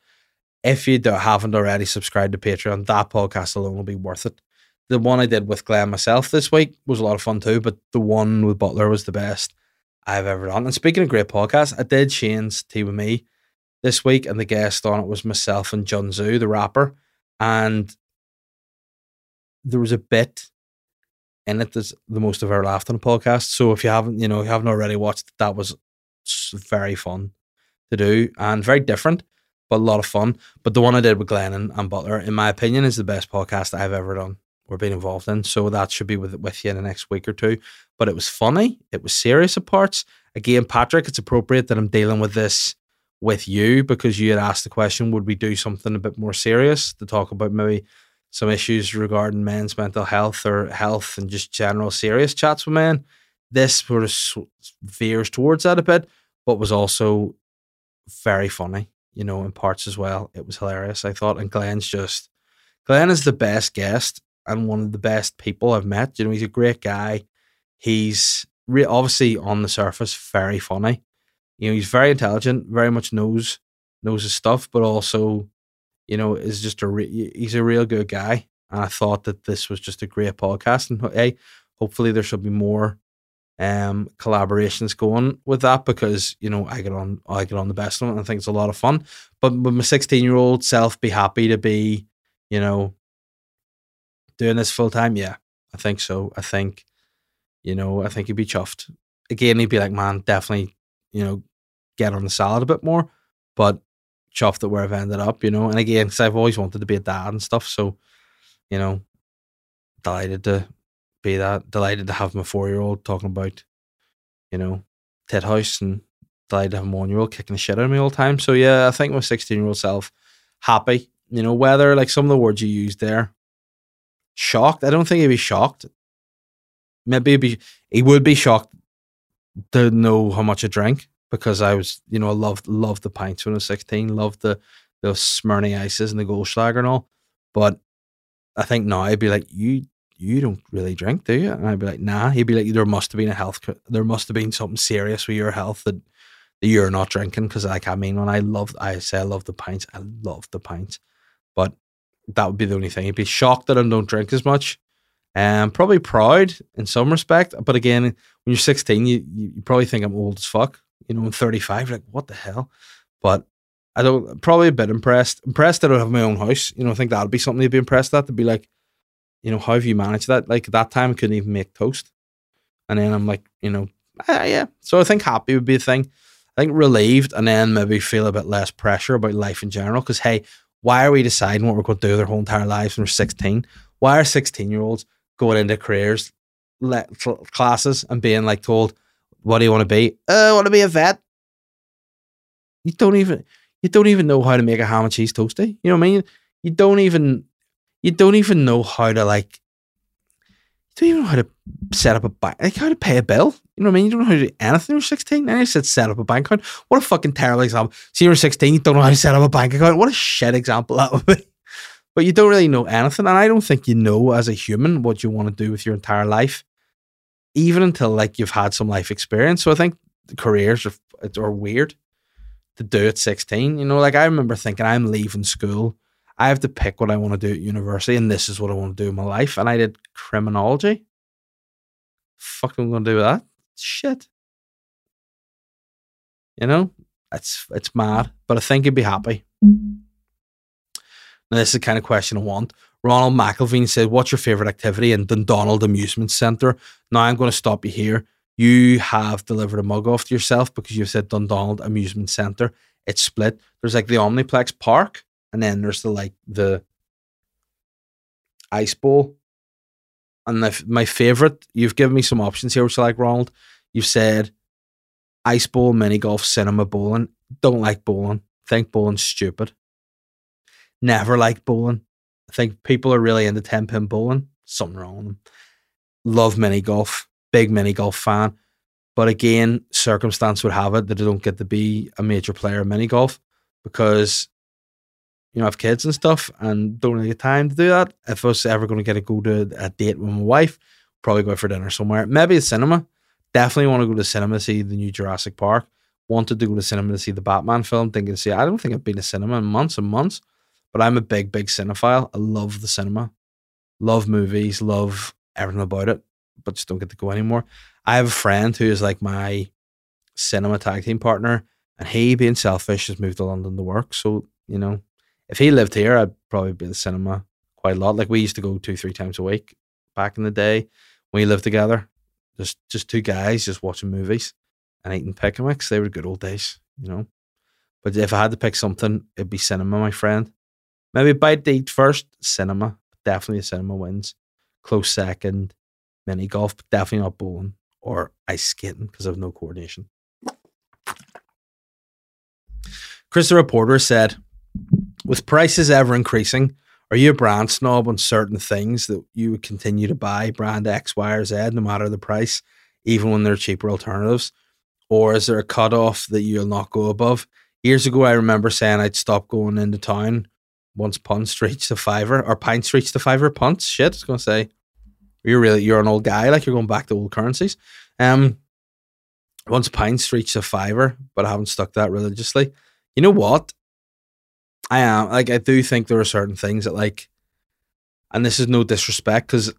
if you haven't already subscribed to Patreon, that podcast alone will be worth it. The one I did with Glenn myself this week was a lot of fun too, but the one with Butler was the best I've ever done. And speaking of great podcasts, I did Shane's Tea with Me this week, and the guest on it was myself and Junzu, the rapper. And there was a bit in it the most I've ever laughed on a podcast. So if you haven't, you know, you haven't already watched, that was very fun to do and very different, but a lot of fun. But the one I did with Glenn and, and Butler, in my opinion, is the best podcast I've ever done or been involved in. So that should be with with you in the next week or two. But it was funny. It was serious at parts. Again, Patrick, it's appropriate that I'm dealing with this with you because you had asked the question, would we do something a bit more serious to talk about maybe some issues regarding men's mental health or health and just general serious chats with men. This sort of veers towards that a bit, but was also very funny, you know, in parts as well. It was hilarious, I thought. And Glenn's just, Glenn is the best guest and one of the best people I've met. You know, he's a great guy. He's re- obviously on the surface very funny. You know, he's very intelligent, very much knows knows his stuff, but also you know, is just a re- he's a real good guy. And I thought that this was just a great podcast. And hey, hopefully there should be more um collaborations going with that because you know I get on I get on the best of it and I think it's a lot of fun. But with my 16 year old self be happy to be, you know, doing this full time? Yeah, I think so. I think, you know, I think he'd be chuffed. Again, he'd be like, man, definitely, you know, get on the salad a bit more. But chuffed at where I've ended up, you know. And again, because I've always wanted to be a dad and stuff, so you know, delighted to be that. Delighted to have my four year old talking about, you know, Ted House and delighted to have my one year old kicking the shit out of me all the time. So yeah, I think my sixteen year old self happy. You know, whether like some of the words you used there, shocked. I don't think he'd be shocked. Maybe be, he would be shocked to know how much I drink because I was, you know, I loved loved the pints when I was 16, loved the the Smirny ices and the Goldschlager and all. But I think now I'd be like, you you don't really drink, do you? And I'd be like, nah. He'd be like, there must have been a health, there must have been something serious with your health that, that you're not drinking. Because like, I mean, when I love, I say I love the pints, I love the pints, but that would be the only thing. He'd be shocked that I don't drink as much. Um, probably proud in some respect, but again, when you're 16, you, you you probably think I'm old as fuck. You know, I'm 35, like what the hell? But I don't. Probably a bit impressed. Impressed that I have my own house. You know, I think that'd be something to be impressed at. To be like, you know, how have you managed that? Like at that time, I couldn't even make toast, and then I'm like, you know, ah, yeah. So I think happy would be a thing. I think relieved, and then maybe feel a bit less pressure about life in general. Because hey, why are we deciding what we're going to do their whole entire lives when we're 16? Why are 16 year olds going into careers le- classes and being like told, "What do you want to be? Uh, I want to be a vet." You don't even you don't even know how to make a ham and cheese toasty. You know what I mean? You don't even you don't even know how to like you don't even know how to set up a bank like how to pay a bill. You know what I mean? You don't know how to do anything you're 16. And I said set up a bank account. What a fucking terrible example. So you're 16, you don't know how to set up a bank account. What a shit example that would be. But you don't really know anything. And I don't think you know as a human what you want to do with your entire life. Even until like you've had some life experience. So I think careers are, are weird to do at 16. You know, like I remember thinking I'm leaving school. I have to pick what I want to do at university, and this is what I want to do in my life. And I did criminology. Fuck, I'm I going to do that? Shit. You know, it's it's mad, but I think you'd be happy. Now, this is the kind of question I want. Ronald McElveen said, What's your favourite activity in Dundonald Amusement Centre? Now, I'm going to stop you here. You have delivered a mug off to yourself because you've said Dundonald Amusement Centre. It's split. There's like the Omniplex Park, and then there's the like the Ice Bowl. And the, my favourite, you've given me some options here, which I like, Ronald. You've said Ice Bowl, mini golf, cinema, bowling. Don't like bowling. Think bowling's stupid. Never liked bowling. Think people are really into 10 pin bowling. Something wrong with them. Love mini golf. Big mini golf fan. But again, circumstance would have it that I don't get to be a major player in mini golf because, you know, I have kids and stuff and don't really get time to do that. If I was ever going to get to go to a date with my wife, probably go for dinner somewhere. Maybe a cinema. Definitely want to go to cinema to see the new Jurassic Park. Wanted to go to cinema to see the Batman film. Thinking, see, I don't think I've been to cinema in months and months. But I'm a big, big cinephile. I love the cinema, love movies, love everything about it, but just don't get to go anymore. I have a friend who is like my cinema tag team partner, and he, being selfish, has moved to London to work. So, you know, if he lived here, I'd probably be at the cinema quite a lot. Like we used to go two, three times a week back in the day when we lived together. Just just two guys just watching movies and eating picnics. They were good old days, you know. But if I had to pick something, it'd be cinema, my friend. Maybe by date first, cinema. Definitely cinema wins. Close second, mini golf, but definitely not bowling or ice skating because have no coordination. Chris the reporter said, with prices ever increasing, are you a brand snob on certain things that you would continue to buy brand X, Y, or Z no matter the price, even when there are cheaper alternatives? Or is there a cutoff that you'll not go above? Years ago, I remember saying I'd stop going into town once punts reached the fiver or pints reached the fiver punts. Shit, it's gonna say you're really you're an old guy, like you're going back to old currencies. Um once pints reached a fiver, but I haven't stuck that religiously. You know what? I am like I do think there are certain things that like and this is no disrespect because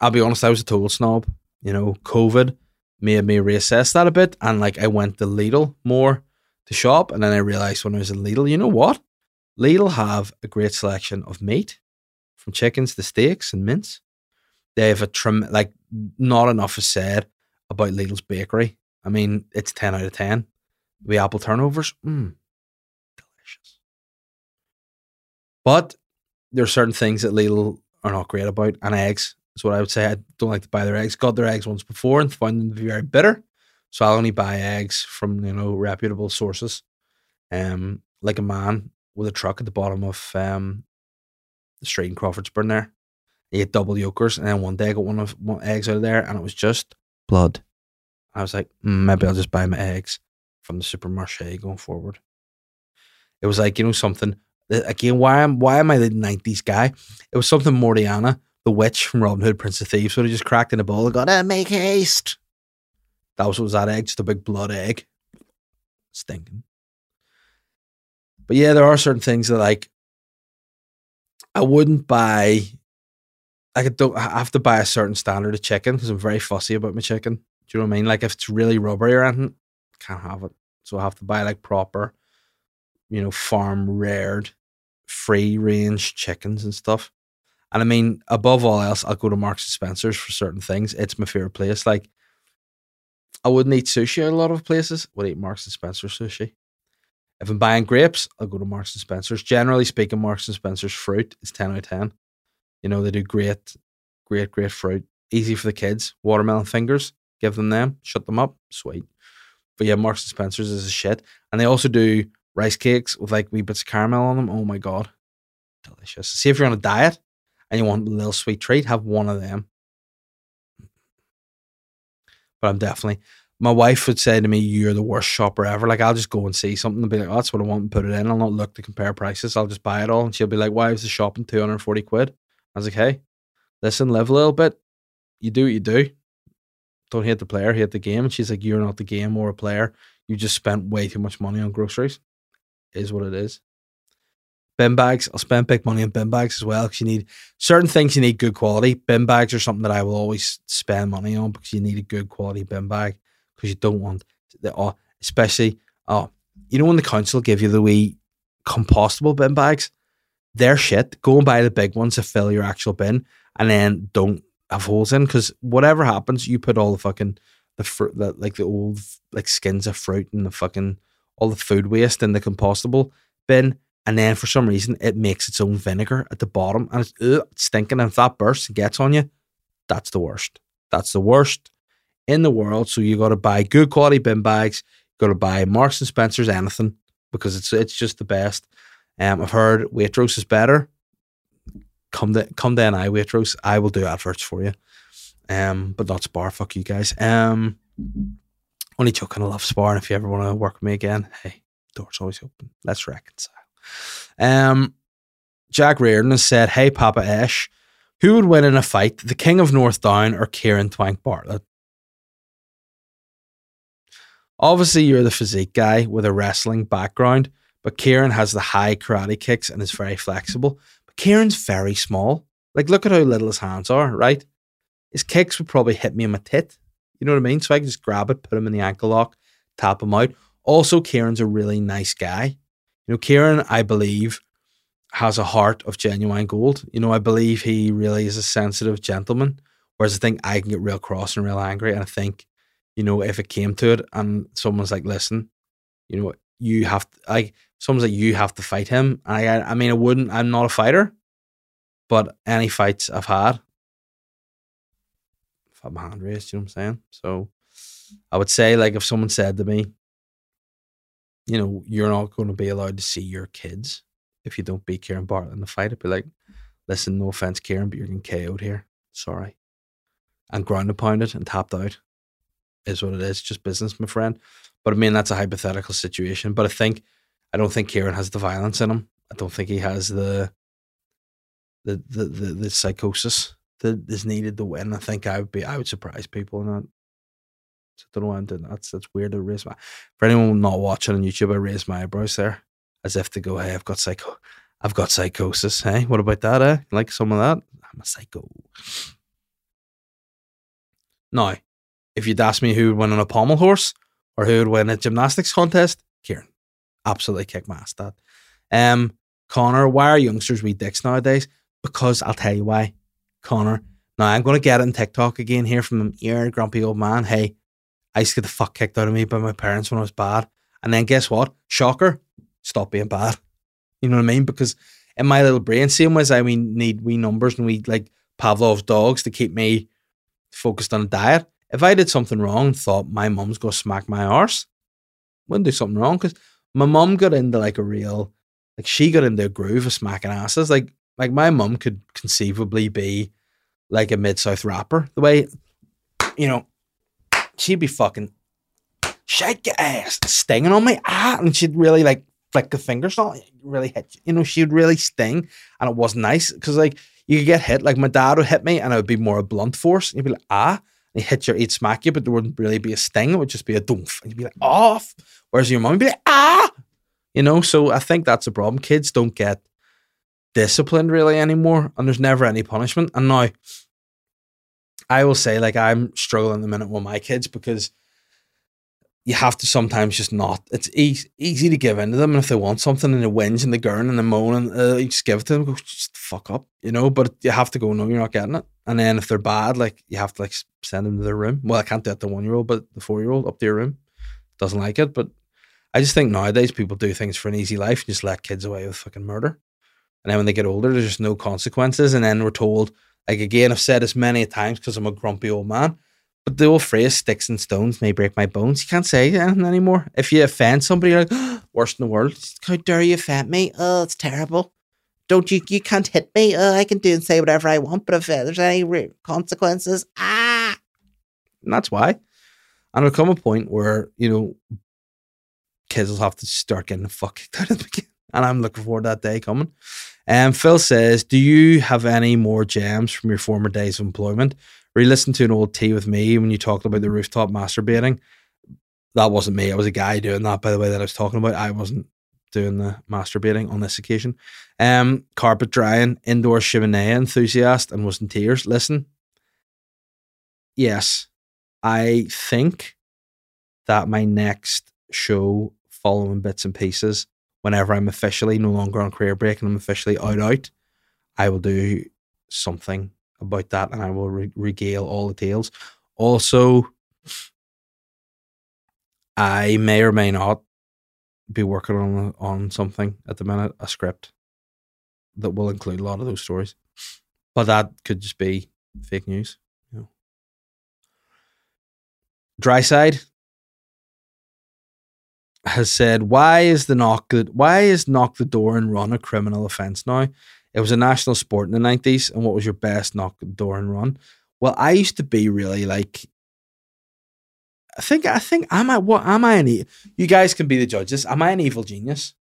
I'll be honest, I was a total snob. You know, COVID made me reassess that a bit and like I went to Lidl more to shop and then I realized when I was in Lidl, you know what? Lidl have a great selection of meat, from chickens to steaks and mince. They have a trim like not enough is said about Lidl's bakery. I mean, it's ten out of ten. The apple turnovers, mm, delicious. But there are certain things that Lidl are not great about, and eggs is what I would say. I don't like to buy their eggs. Got their eggs once before and found them to be very bitter. So I'll only buy eggs from you know reputable sources. Um, like a man with a truck at the bottom of um, the street in Crawfordsburn there. He ate double yolkers, and then one day I got one of one eggs out of there, and it was just blood. I was like, mm, maybe I'll just buy my eggs from the supermarché going forward. It was like you know something. Again, why am why am I the nineties guy? It was something Mortianna, the witch from Robin Hood, Prince of Thieves, would have just cracked in a bowl and gone, eh, "Make haste." That was what was that egg, just a big blood egg, stinking. But yeah, there are certain things that like I wouldn't buy. Like I don't. I have to buy a certain standard of chicken because I'm very fussy about my chicken. Do you know what I mean? Like if it's really rubbery or anything, can't have it. So I have to buy like proper, you know, farm reared, free range chickens and stuff. And I mean, above all else, I'll go to Marks and Spencers for certain things. It's my favorite place. Like I wouldn't eat sushi at a lot of places. Would eat Marks and Spencer sushi. If I'm buying grapes, I'll go to Marks and Spencers. Generally speaking, Marks and Spencers fruit is 10 out of 10. You know, they do great, great, great fruit. Easy for the kids. Watermelon fingers, give them them, shut them up, sweet. But yeah, Marks and Spencers is a shit. And they also do rice cakes with like wee bits of caramel on them. Oh my God. Delicious. See if you're on a diet and you want a little sweet treat, have one of them. But I'm definitely my wife would say to me, You're the worst shopper ever. Like I'll just go and see something and be like, oh, that's what I want and put it in. I'll not look to compare prices. I'll just buy it all. And she'll be like, Why is the shopping 240 quid? I was like, Hey, listen, live a little bit. You do what you do. Don't hate the player, hate the game. And she's like, You're not the game or a player. You just spent way too much money on groceries. Is what it is. Bin bags, I'll spend big money on bin bags as well because you need certain things you need good quality. Bin bags are something that I will always spend money on because you need a good quality bin bag because you don't want the oh, especially oh, you know when the council give you the wee compostable bin bags, they're shit. Go and buy the big ones to fill your actual bin, and then don't have holes in because whatever happens, you put all the fucking the fruit, the, like the old like skins of fruit and the fucking all the food waste in the compostable bin, and then for some reason it makes its own vinegar at the bottom, and it's, ugh, it's stinking. And if that bursts and gets on you, that's the worst. That's the worst in the world. So you got to buy good quality bin bags. You got to buy Marks and Spencers anything because it's it's just the best. Um, I've heard Waitrose is better. Come to come to NI Waitrose. I will do adverts for you. Um, but not Spar. Fuck you guys. Um, only joking. I love Spar. And if you ever want to work with me again, hey, doors always open. Let's reconcile. Um, Jack Reardon has said, "Hey, Papa Ash, who would win in a fight, the King of North Down or Kieran Twank Bartlett?" Obviously, you're the physique guy with a wrestling background, but Kieran has the high karate kicks and is very flexible. But Kieran's very small. Like, look at how little his hands are, right? His kicks would probably hit me in my tit. You know what I mean? So I can just grab it, put him in the ankle lock, tap him out. Also, Kieran's a really nice guy. You know, Kieran, I believe, has a heart of genuine gold. You know, I believe he really is a sensitive gentleman. Whereas I think I can get real cross and real angry. And I think you know, if it came to it and someone's like, listen, you know, you have to, like, someone's like, you have to fight him. I, I mean, I wouldn't, I'm not a fighter, but any fights I've had, I've had my hand raised, you know what I'm saying? So I would say, like, if someone said to me, you know, you're not going to be allowed to see your kids if you don't beat Kieran Bartlett in the fight, I'd be like, listen, no offense, Kieran, but you're getting KO'd here. Sorry. And ground and pounded and tapped out is what it is, just business, my friend. But I mean, that's a hypothetical situation. But I think I don't think Kieran has the violence in him. I don't think he has the the the the, the psychosis that is needed to win. I think I would be I would surprise people in that. So I don't know why I'm doing that. That's that's weird to raise my for anyone not watching on YouTube, I raise my eyebrows there as if to go, Hey, I've got psycho I've got psychosis. Hey, what about that, eh? Like some of that? I'm a psycho. Now, if you'd ask me who would win on a pommel horse or who would win a gymnastics contest, Kieran. Absolutely kick my ass that. Um, Connor, why are youngsters wee dicks nowadays? Because I'll tell you why. Connor. Now I'm gonna get it in TikTok again here from ear grumpy old man. Hey, I used to get the fuck kicked out of me by my parents when I was bad. And then guess what? Shocker, stop being bad. You know what I mean? Because in my little brain, same as I mean need wee numbers and we like Pavlov's dogs to keep me focused on a diet if I did something wrong and thought my mum's gonna smack my arse, wouldn't do something wrong because my mum got into like a real, like she got into a groove of smacking asses. Like like my mum could conceivably be like a mid south rapper. The way, you know, she'd be fucking shake your ass, stinging on my ah, and she'd really like flick the fingers, not really hit you. You know, she'd really sting, and it wasn't nice because like you could get hit. Like my dad would hit me, and it would be more a blunt force. And you'd be like, ah, he hit your, he'd smack you, but there wouldn't really be a sting. It would just be a doof. And you'd be like, off. Whereas your mum would be like, ah. You know, so I think that's a problem. Kids don't get disciplined really anymore, and there's never any punishment. And now, I will say, like I'm struggling the minute with my kids because you have to sometimes just not. It's easy, easy to give in to them, and if they want something and they whinge and they gurn and they moan, and uh, you just give it to them, go just fuck up, you know. But you have to go, no, you're not getting it. And then if they're bad, like you have to like send them to their room. Well, I can't do it to one year old, but the four year old up your room doesn't like it. But I just think nowadays people do things for an easy life and just let kids away with fucking murder. And then when they get older, there's just no consequences. And then we're told, like again, I've said this many times because I'm a grumpy old man. But the old phrase "sticks and stones may break my bones." You can't say anything anymore. If you offend somebody, you're like oh, worst in the world. How dare you offend me? Oh, it's terrible. Don't you? You can't hit me. Oh, I can do and say whatever I want. But if uh, there's any consequences, ah, and that's why. And there'll come a point where you know kids will have to start getting the fuck kicked out of. And I'm looking forward to that day coming. And um, Phil says, Do you have any more gems from your former days of employment? Re listened to an old tea with me when you talked about the rooftop masturbating. That wasn't me. I was a guy doing that, by the way, that I was talking about. I wasn't doing the masturbating on this occasion. Um, carpet drying, indoor chimenea enthusiast, and was in tears. Listen, yes, I think that my next show, following bits and pieces, whenever I'm officially no longer on career break and I'm officially out out, I will do something about that and I will re- regale all the tales. Also, I may or may not be working on on something at the minute, a script that will include a lot of those stories, but that could just be fake news. You know. Dry side has said, "Why is the knock? Why is knock the door and run a criminal offence now? It was a national sport in the nineties, and what was your best knock the door and run? Well, I used to be really like." I think I think am I what am I an e- you guys can be the judges. Am I an evil genius?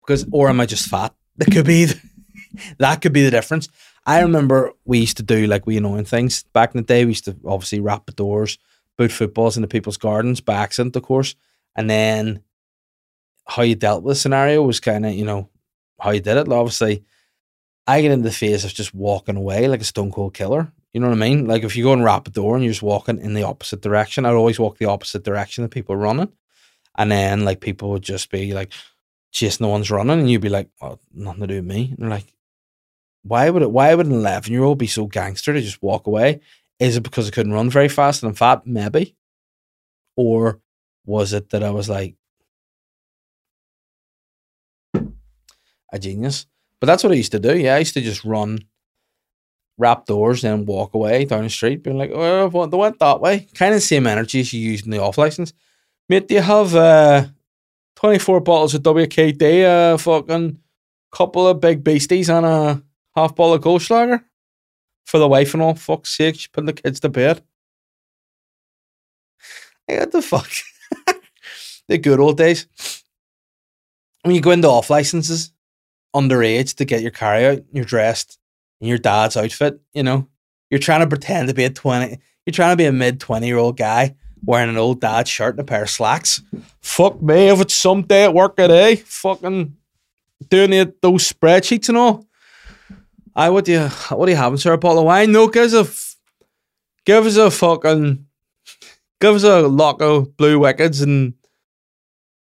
Because or am I just fat? That could be the, that could be the difference. I remember we used to do like we annoying things back in the day. We used to obviously rap the doors, boot footballs into people's gardens by accident, of course. And then how you dealt with the scenario was kind of, you know, how you did it. Obviously, I get into the phase of just walking away like a stone cold killer. You know what I mean? Like if you go and rap a door and you're just walking in the opposite direction, I'd always walk the opposite direction that people are running. And then like people would just be like chasing the ones running and you'd be like, well, nothing to do with me. And they're like, why would it why would an eleven year old be so gangster to just walk away? Is it because I couldn't run very fast and I'm fat? Maybe. Or was it that I was like a genius? But that's what I used to do. Yeah, I used to just run, rap doors, then walk away down the street, being like, oh, they went that way. Kind of same energy as you used in the off license. Mate, do you have uh, 24 bottles of WKD, a fucking couple of big beasties, and a half bottle of Goldschlager? For the wife and all, fuck's sake, she's putting the kids to bed. Hey, what the fuck? the good old days. When you go into off licenses, underage to get your car out, you're dressed in your dad's outfit, you know. You're trying to pretend to be a 20, you're trying to be a mid 20 year old guy wearing an old dad shirt and a pair of slacks. Fuck me, if it's some day at work today, fucking doing the, those spreadsheets and all. I what do you what do you having, sir? A bottle of wine? No, give us a give us a fucking give us a lock of blue wickets and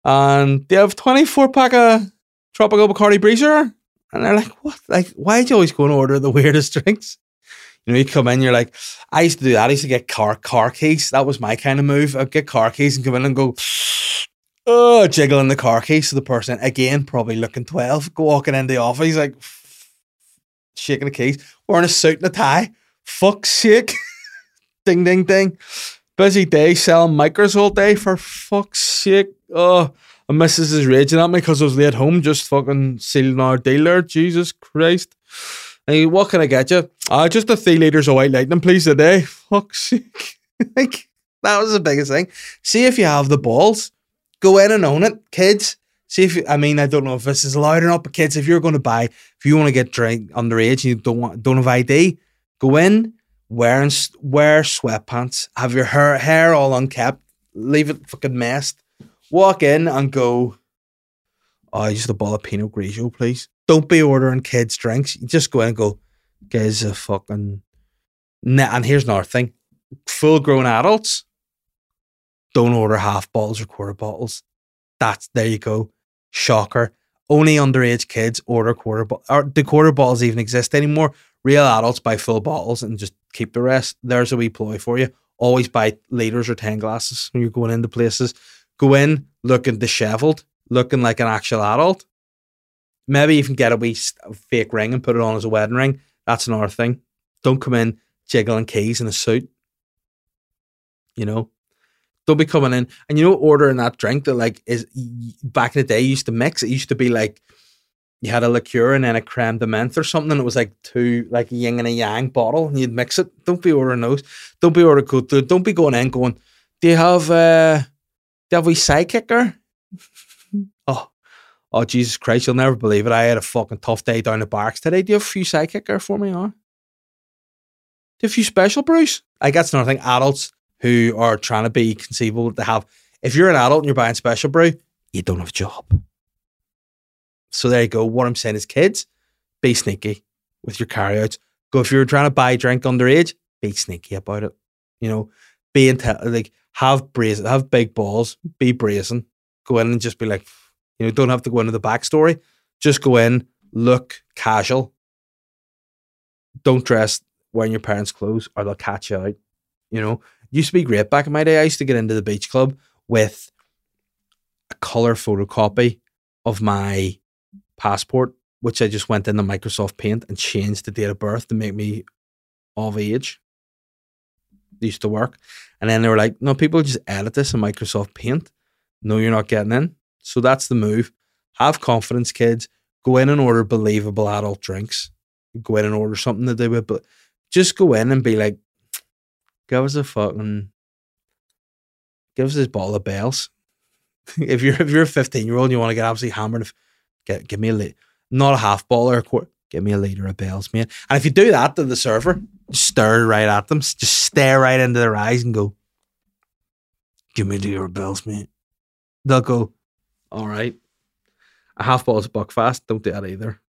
and do you have twenty four pack of tropical Bacardi Breezer? And they're like, what? Like, why do you always go and order the weirdest drinks? You know, you come in, you're like, I used to do that. I used to get car car keys. That was my kind of move. I'd get car keys and come in and go, oh, jiggle in the car keys. So the person, again, probably looking 12, go walking in the office. He's like, shaking the keys, wearing a suit and a tie. Fuck's sake. ding, ding, ding. Busy day selling micros all day for fuck's sake. Oh, and missus is raging at me because I was late home just fucking sealing our deal there. Jesus Christ. Hey, what can I get you? Uh, just a three litres of white lightning, please, today. Fuck's sake. like, that was the biggest thing. See if you have the balls. Go in and own it, kids. See if I mean I don't know if this is allowed or not, but kids, if you're going to buy, if you want to get drink underage and you don't want don't have ID, go in, wear and wear sweatpants, have your hair hair all unkept, leave it fucking messed, walk in and go. Oh, just a bottle of Pinot Grigio, please. Don't be ordering kids' drinks. You just go in and go, guys, a fucking. Nah, and here's another thing full grown adults don't order half bottles or quarter bottles. That's there you go. Shocker. Only underage kids order quarter bo- or the quarter bottles even exist anymore. Real adults buy full bottles and just keep the rest. There's a wee ploy for you. Always buy liters or ten glasses when you're going into places. Go in looking disheveled, looking like an actual adult. Maybe even get a wee fake ring and put it on as a wedding ring. That's another thing. Don't come in jiggling keys in a suit. You know, don't be coming in and you know ordering that drink that like is back in the day used to mix. It used to be like you had a liqueur and then a creme de menthe or something. And it was like two like a yin and a yang bottle, and you'd mix it. Don't be ordering those. Don't be ordering good. Don't be going in going. Do you have uh, have a wee sidekicker? oh, oh Jesus Christ! You'll never believe it. I had a fucking tough day down the barracks today. Do you have a few sidekicker for me, huh? Do a few special brews? I that's another thing. Adults who are trying to be conceivable to have. If you're an adult and you're buying special brew, you don't have a job. So there you go. What I'm saying is, kids, be sneaky with your carryouts. Go if you're trying to buy a drink underage, be sneaky about it. You know, be intel like have brazen, have big balls, be brazen. Go in and just be like, you know, don't have to go into the backstory. Just go in, look casual. Don't dress wearing your parents' clothes or they'll catch you out. You know, used to be great back in my day. I used to get into the beach club with a color photocopy of my passport, which I just went into Microsoft Paint and changed the date of birth to make me of age. Used to work. And then they were like, no, people just edit this in Microsoft Paint. No, you're not getting in. So that's the move. Have confidence, kids. Go in and order believable adult drinks. Go in and order something to do with, but just go in and be like, give us a fucking, give us this bottle of Bell's. if you're if you're a 15 year old and you want to get absolutely hammered, get give me a not a half ball or a quarter, give me a liter of Bell's, man. And if you do that to the server, stare right at them, just stare right into their eyes and go, give me the of Bell's, mate. They'll go, all right. A half bottle's a Buckfast. Don't do that either.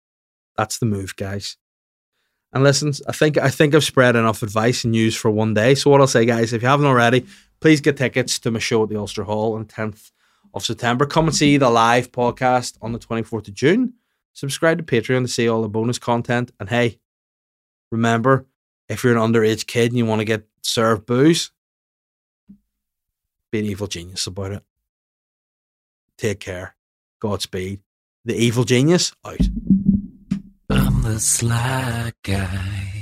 That's the move, guys. And listen, I think I think I've spread enough advice and news for one day. So what I'll say, guys, if you haven't already, please get tickets to my show at the Ulster Hall on 10th of September. Come and see the live podcast on the 24th of June. Subscribe to Patreon to see all the bonus content. And hey, remember, if you're an underage kid and you want to get served booze, be an evil genius about it. Take care. Godspeed. The evil genius out. I'm the sly guy.